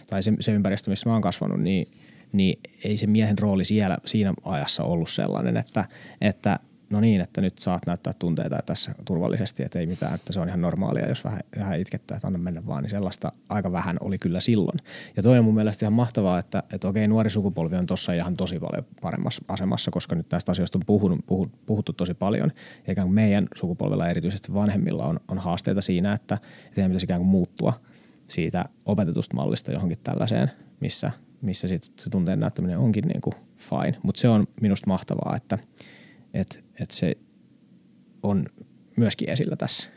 tai se, se ympäristö, missä mä oon kasvanut, niin, niin ei se miehen rooli siellä, siinä ajassa ollut sellainen, että, että no niin, että nyt saat näyttää tunteita tässä turvallisesti, että ei mitään, että se on ihan normaalia, jos vähän, vähän itkettää, että anna mennä vaan, niin sellaista aika vähän oli kyllä silloin. Ja toi on mun mielestä ihan mahtavaa, että, että okei, nuori sukupolvi on tuossa ihan tosi paljon paremmassa asemassa, koska nyt näistä asioista on puhunut, puhut, puhuttu tosi paljon. Kuin meidän sukupolvella, erityisesti vanhemmilla, on, on haasteita siinä, että, että pitäisi ikään kuin muuttua siitä opetetusta mallista johonkin tällaiseen, missä, missä sit se tunteen näyttäminen onkin niin kuin fine. Mutta se on minusta mahtavaa, että et, et se on myöskin esillä tässä.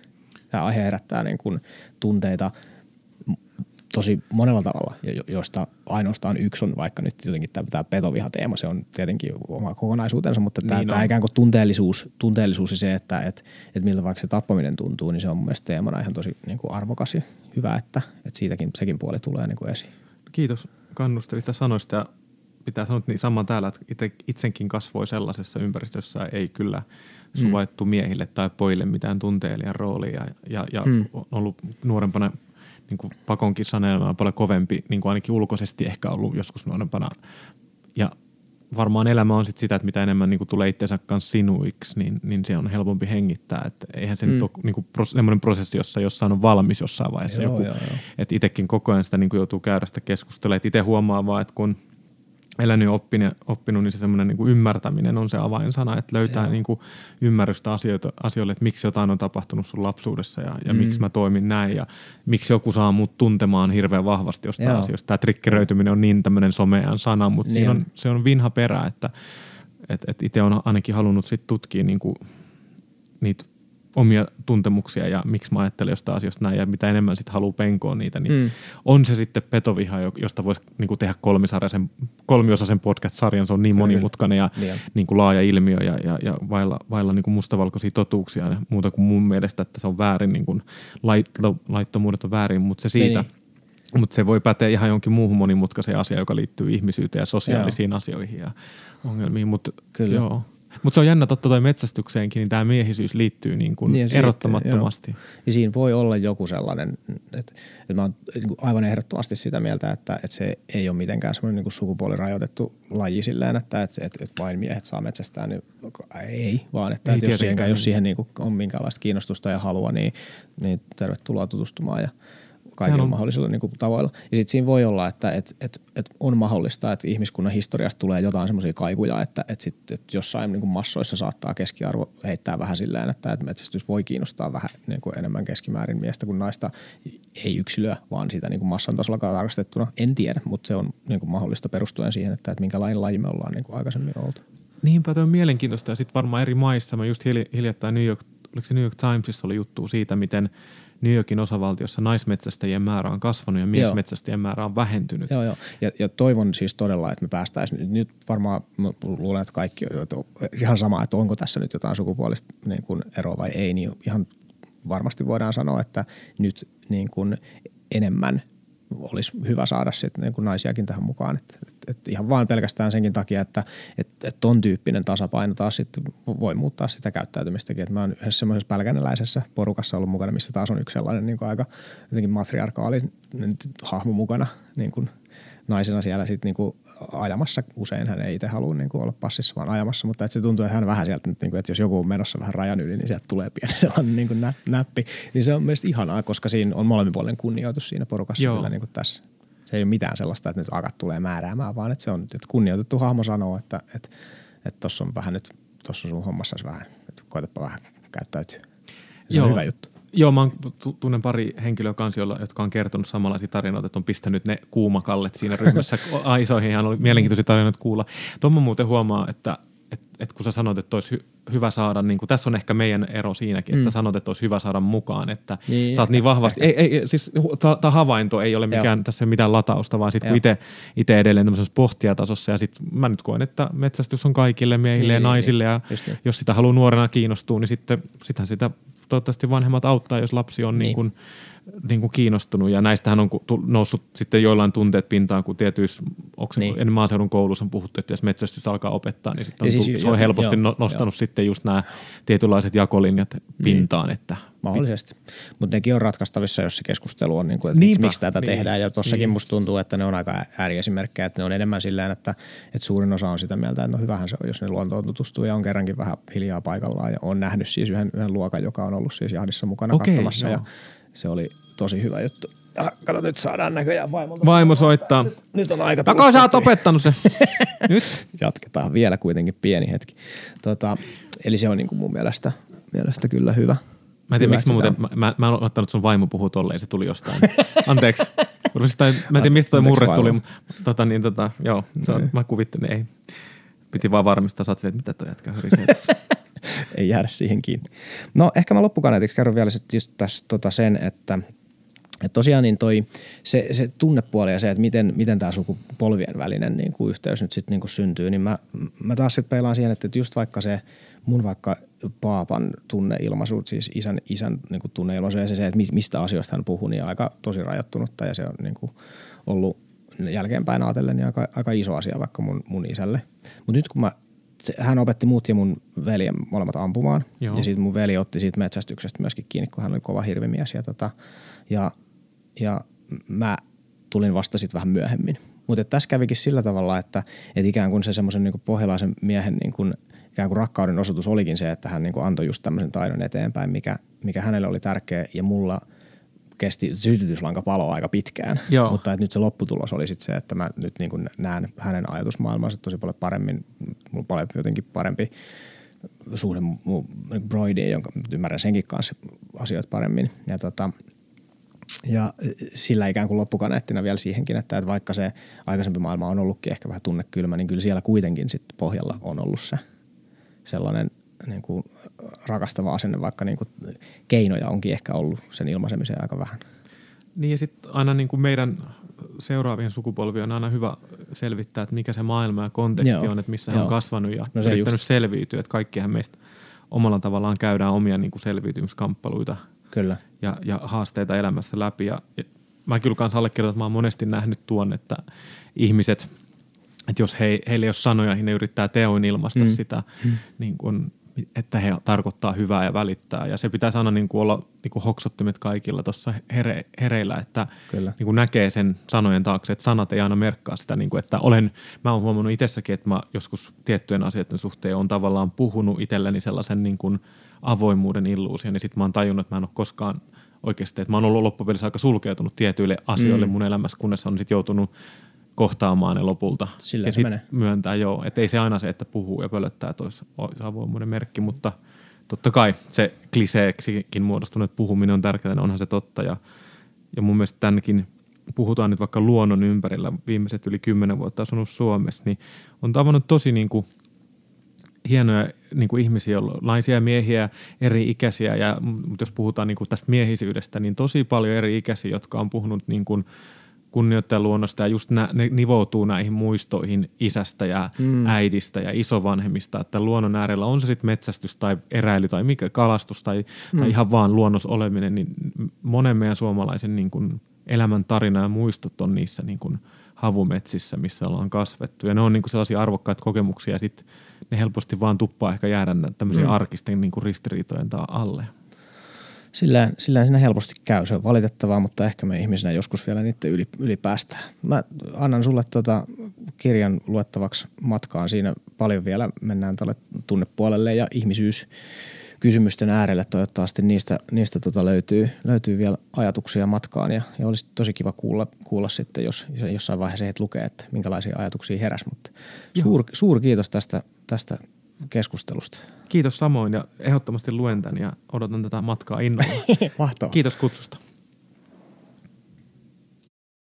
Tämä aihe herättää niin kuin tunteita tosi monella tavalla, jo- jo- josta ainoastaan yksi on vaikka nyt jotenkin tämä, tämä petovihateema, se on tietenkin oma kokonaisuutensa, mutta tämä, Niin tämä ikään kuin tunteellisuus, tunteellisuus ja se, että et, et miltä vaikka se tappaminen tuntuu, niin se on mun mielestä teemana ihan tosi niin kuin arvokas ja hyvä, että, että siitäkin sekin puoli tulee niin kuin esiin. Kiitos kannustavista sanoista ja pitää sanoa niin saman täällä, että itse, itsenkin kasvoi sellaisessa ympäristössä ei kyllä suvaittu miehille tai pojille mitään tunteilijan roolia ja, ja, ja mm. on ollut nuorempana niin kuin pakonkin saneena paljon kovempi, niin kuin ainakin ulkoisesti ehkä ollut joskus nuorempana. Ja varmaan elämä on sit sitä, että mitä enemmän niin kuin tulee itsensä kanssa sinuiksi, niin, niin se on helpompi hengittää. Et eihän se mm. nyt ole niin kuin pros, sellainen prosessi, jossa jossain on valmis jossain vaiheessa. Joo, joku, joo, joo. Että itsekin koko ajan sitä niin kuin joutuu käydä sitä keskustelua. Itse huomaa vaan, että kun – elänyt ja oppinut, oppinut, niin se semmoinen niin ymmärtäminen on se avainsana, että löytää niin kuin ymmärrystä asioita, asioille, että miksi jotain on tapahtunut sun lapsuudessa ja, ja mm. miksi mä toimin näin ja miksi joku saa mut tuntemaan hirveän vahvasti jostain Joo. asioista. Tämä trikkeröityminen on niin tämmöinen somean sana, mutta niin. siinä on, se on vinha perä, että et, et itse on ainakin halunnut sit tutkia niin kuin niitä omia tuntemuksia ja miksi mä ajattelen jostain asiasta näin ja mitä enemmän sitten haluaa penkoa niitä, niin mm. on se sitten petoviha, josta voisi niin tehdä kolmisarjaisen, kolmiosaisen podcast-sarjan, se on niin monimutkainen ja niin. Niin kuin laaja ilmiö ja, ja, ja vailla, vailla niin kuin mustavalkoisia totuuksia ja muuta kuin mun mielestä, että se on väärin, niin kuin lait, laittomuudet on väärin, mutta se siitä, niin. Mutta se voi päteä ihan jonkin muuhun monimutkaiseen asiaan, joka liittyy ihmisyyteen ja sosiaalisiin joo. asioihin ja ongelmiin. Mutta Kyllä. Joo. Mutta se on jännä totta toi metsästykseenkin, niin tämä miehisyys liittyy niin kuin niin erottamattomasti. Liittyy, ja siinä voi olla joku sellainen, että, että mä oon aivan ehdottomasti sitä mieltä, että, että se ei ole mitenkään semmoinen niin sukupuolirajoitettu laji silleen, että, että, että, että vain miehet saa metsästää, niin ei, vaan että, ei että jos siihen, jos siihen niin kuin on minkäänlaista kiinnostusta ja halua, niin, niin tervetuloa tutustumaan ja – kaikilla on... mahdollisilla niin kuin, tavoilla. Ja sitten siinä voi olla, että et, et, et on mahdollista, että ihmiskunnan historiasta tulee jotain semmoisia kaikuja, että et sit, et jossain niin kuin massoissa saattaa keskiarvo heittää vähän silleen, että et metsästys voi kiinnostaa vähän niin kuin enemmän keskimäärin miestä kuin naista. Ei yksilöä, vaan siitä niin kuin massan tasolla tarkastettuna. En tiedä, mutta se on niin kuin mahdollista perustuen siihen, että, että minkälainen laji me ollaan niin kuin aikaisemmin oltu. Niinpä, tuo on mielenkiintoista ja sitten varmaan eri maissa. Mä just hiljattain New York, oliko se New York Timesissa oli juttu siitä, miten – New Yorkin osavaltiossa naismetsästäjien määrä on kasvanut ja miesmetsästäjien määrä on vähentynyt. Joo, joo. Ja, ja toivon siis todella, että me päästäisiin, nyt varmaan luulen, että kaikki on ihan sama, että onko tässä nyt jotain sukupuolista niin kuin eroa vai ei, niin ihan varmasti voidaan sanoa, että nyt niin kuin enemmän – olisi hyvä saada sitten niin kuin naisiakin tähän mukaan. Et, et, et ihan vain pelkästään senkin takia, että et, et ton tyyppinen tasapaino taas sitten voi muuttaa sitä käyttäytymistäkin. Et mä oon yhdessä semmoisessa pälkänäläisessä porukassa ollut mukana, missä taas on yksi sellainen niin kuin aika jotenkin matriarkaali hahmo mukana niin kuin – naisena siellä sitten niinku ajamassa. Usein hän ei itse halua niinku olla passissa, vaan ajamassa, mutta että se tuntuu, että hän vähän sieltä, niinku, että jos joku on menossa vähän rajan yli, niin sieltä tulee pieni sellainen niinku nä- näppi. Niin se on mielestäni ihanaa, koska siinä on molemminpuolinen kunnioitus siinä porukassa Joo. kyllä niinku tässä. Se ei ole mitään sellaista, että nyt akat tulee määräämään, vaan että se on, että kunnioitettu hahmo sanoo, että että että tuossa on vähän nyt, tuossa sun hommassa vähän, että koetapa vähän käyttäytyä. Se Joo. on hyvä juttu. Joo, mä tunnen pari henkilöä kanssa, jotka on kertonut samanlaisia tarinoita, että on pistänyt ne kuumakallet siinä ryhmässä aisoihin. Ihan oli mielenkiintoisia tarinoita kuulla. Tuommo muuten huomaa, että et, et kun sä sanot, että olisi hy- hyvä saada, niin kun, tässä on ehkä meidän ero siinäkin, että mm. sä sanot, että olisi hyvä saada mukaan, että niin, sä oot niin vahvasti, ei, ei, siis tämä havainto ei ole mikään, Joo. tässä mitään latausta, vaan sitten kun itse edelleen tämmöisessä pohtijatasossa ja sitten mä nyt koen, että metsästys on kaikille miehille niin, ja naisille ja niin. jos sitä haluaa nuorena kiinnostua, niin sitten sitähän sitä toivottavasti vanhemmat auttaa, jos lapsi on niin. Niin kuin, niin kuin kiinnostunut. Ja näistähän on noussut sitten joillain tunteet pintaan, kun tietyissä, onko niin. ennen maaseudun koulussa on puhuttu, että jos metsästys alkaa opettaa, niin sitten on, siis, se on helposti joo, nostanut joo. sitten just nämä tietynlaiset jakolinjat pintaan. Niin. Että Mahdollisesti. Mutta nekin on ratkaistavissa, jos se keskustelu on, niin kuin, että Niinpä, miksi tätä niin. tehdään. Ja tuossakin niin. musta tuntuu, että ne on aika ääriesimerkkejä, että ne on enemmän sillä että, että suurin osa on sitä mieltä, että no hyvähän se on, jos ne luontoon tutustuu ja on kerrankin vähän hiljaa paikallaan. Ja on nähnyt siis yhden, yhden luokan, joka on ollut siis jahdissa mukana okay, katsomassa. Joo. Ja se oli tosi hyvä juttu. Ja kato, nyt saadaan näköjään vaimolta. Vaimo soittaa. Nyt, nyt on aika Taka, sä oot opettanut se. nyt. Jatketaan vielä kuitenkin pieni hetki. Tota, eli se on niin kuin mun mielestä, mielestä kyllä hyvä. Mä en tiedä, miksi mä muuten, mä, mä, mä en ottanut sun vaimo puhua tolleen, se tuli jostain. Anteeksi. Tai, mä en tiedä, mistä toi murre tuli. Tota, niin, tota, joo, se on, mä kuvittelin, ei. Piti vaan varmistaa, että mitä toi jätkä hörisee Ei jäädä siihen kiinni. No ehkä mä loppukaneetiksi kerron vielä sit just tässä tota sen, että et tosiaan niin toi, se, se tunnepuoli ja se, että miten, miten tämä sukupolvien välinen niin kuin yhteys nyt sitten niin syntyy, niin mä, mä taas sitten peilaan siihen, että just vaikka se – mun vaikka paapan tunneilmaisu, siis isän, isän niin kuin tunneilmaisu ja se, se, että mistä asioista hän puhuu, niin aika tosi rajoittunutta ja se on niin kuin ollut jälkeenpäin ajatellen niin aika, aika iso asia vaikka mun, mun isälle. Mutta nyt kun mä se, hän opetti muut ja mun veljen molemmat ampumaan. Joo. Ja sitten mun veli otti siitä metsästyksestä myöskin kiinni, kun hän oli kova hirvimies. Ja, tota, ja, ja mä tulin vasta sitten vähän myöhemmin. Mutta tässä kävikin sillä tavalla, että et ikään kuin se semmoisen niin pohjalaisen miehen niin kuin, ikään kuin rakkauden osoitus olikin se, että hän niin kuin antoi just tämmöisen taidon eteenpäin, mikä, mikä hänelle oli tärkeä ja mulla kesti sytytyslanka palo aika pitkään. Joo. Mutta että nyt se lopputulos oli sitten se, että mä nyt niin kuin näen hänen ajatusmaailmansa tosi paljon paremmin, mulla on paljon jotenkin parempi suhde mun broidiin, jonka ymmärrän senkin kanssa asioita paremmin. Ja, tota, ja sillä ikään kuin loppukaneettina vielä siihenkin, että, että vaikka se aikaisempi maailma on ollutkin ehkä vähän tunnekylmä, niin kyllä siellä kuitenkin sit pohjalla on ollut se sellainen niin kuin rakastava asenne, vaikka niin kuin keinoja onkin ehkä ollut sen ilmaisemiseen aika vähän. Niin ja sitten aina niin kuin meidän seuraavien sukupolvien on aina hyvä selvittää, että mikä se maailma ja konteksti Joo. on, että missä Joo. hän on kasvanut ja No se yrittänyt just. selviytyä. Että kaikkihan meistä omalla tavallaan käydään omia niin kuin selviytymiskamppaluita Kyllä. ja, ja haasteita elämässä läpi. Ja, ja mä kyllä kanssa allekirjoitan, että mä oon monesti nähnyt tuon, että ihmiset, että jos he, heillä ei ole sanoja, niin ne yrittää teoin ilmaista Mm. sitä, mm. Niin kuin, että he tarkoittaa hyvää ja välittää. Ja se pitäisi aina niin kuin olla niin kuin hoksottimet kaikilla tuossa here, hereillä, että Kyllä. niin kuin näkee sen sanojen taakse, että sanat ei aina merkkaa sitä, niin kuin, että olen, mä oon huomannut itsessäkin, että mä joskus tiettyjen asioiden suhteen on tavallaan puhunut itselleni sellaisen niin kuin avoimuuden illuusion, niin sitten mä oon tajunnut, että mä en ole koskaan oikeasti, että mä oon ollut loppupelissä aika sulkeutunut tietyille asioille mm. mun elämässä, kunnes on sitten joutunut kohtaamaan ne lopulta. Sillä ja se sit menee. myöntää joo, että ei se aina se, että puhuu ja pölöttää, olisi avoimuuden merkki, mutta totta kai se kliseeksikin muodostunut puhuminen on tärkeää, niin onhan se totta ja, ja mun mielestä tännekin puhutaan nyt vaikka luonnon ympärillä viimeiset yli kymmenen vuotta asunut Suomessa, niin on tavannut tosi niin kuin hienoja niin kuin ihmisiä, naisia ja miehiä, eri ikäisiä, ja, mutta jos puhutaan niin kuin tästä miehisyydestä, niin tosi paljon eri ikäisiä, jotka on puhunut niin kuin kunnioittaa luonnosta ja just nä, ne nivoutuu näihin muistoihin isästä ja Mm. äidistä ja isovanhemmista, että luonnon äärellä on se sitten metsästys tai eräily tai mikä kalastus tai, mm. tai ihan vaan luonnos oleminen, niin monen meidän suomalaisen niin kuin elämän tarina ja muistot on niissä niin kuin havumetsissä, missä ollaan kasvettu. Ja ne on niin kuin sellaisia arvokkaita kokemuksia ja sitten ne helposti vaan tuppaa ehkä jäädä tämmöisiä Mm. arkisten niin kuin ristiriitojen alle. Sillä, sillä siinä helposti käy. Se on valitettavaa, mutta ehkä me ihmisinä joskus vielä niiden yli, yli päästään. Mä annan sulle tota kirjan luettavaksi matkaan. Siinä paljon vielä mennään tälle tunnepuolelle ja ihmisyys kysymysten äärelle. Toivottavasti niistä, niistä tota löytyy, löytyy vielä ajatuksia matkaan ja, ja olisi tosi kiva kuulla, kuulla sitten, jos jossain vaiheessa heitä lukee, että minkälaisia ajatuksia heräsi. Mutta suur, suur kiitos tästä, tästä keskustelusta. Kiitos samoin ja ehdottomasti luen tämän ja odotan tätä matkaa innolla. Mahtavaa. Kiitos kutsusta.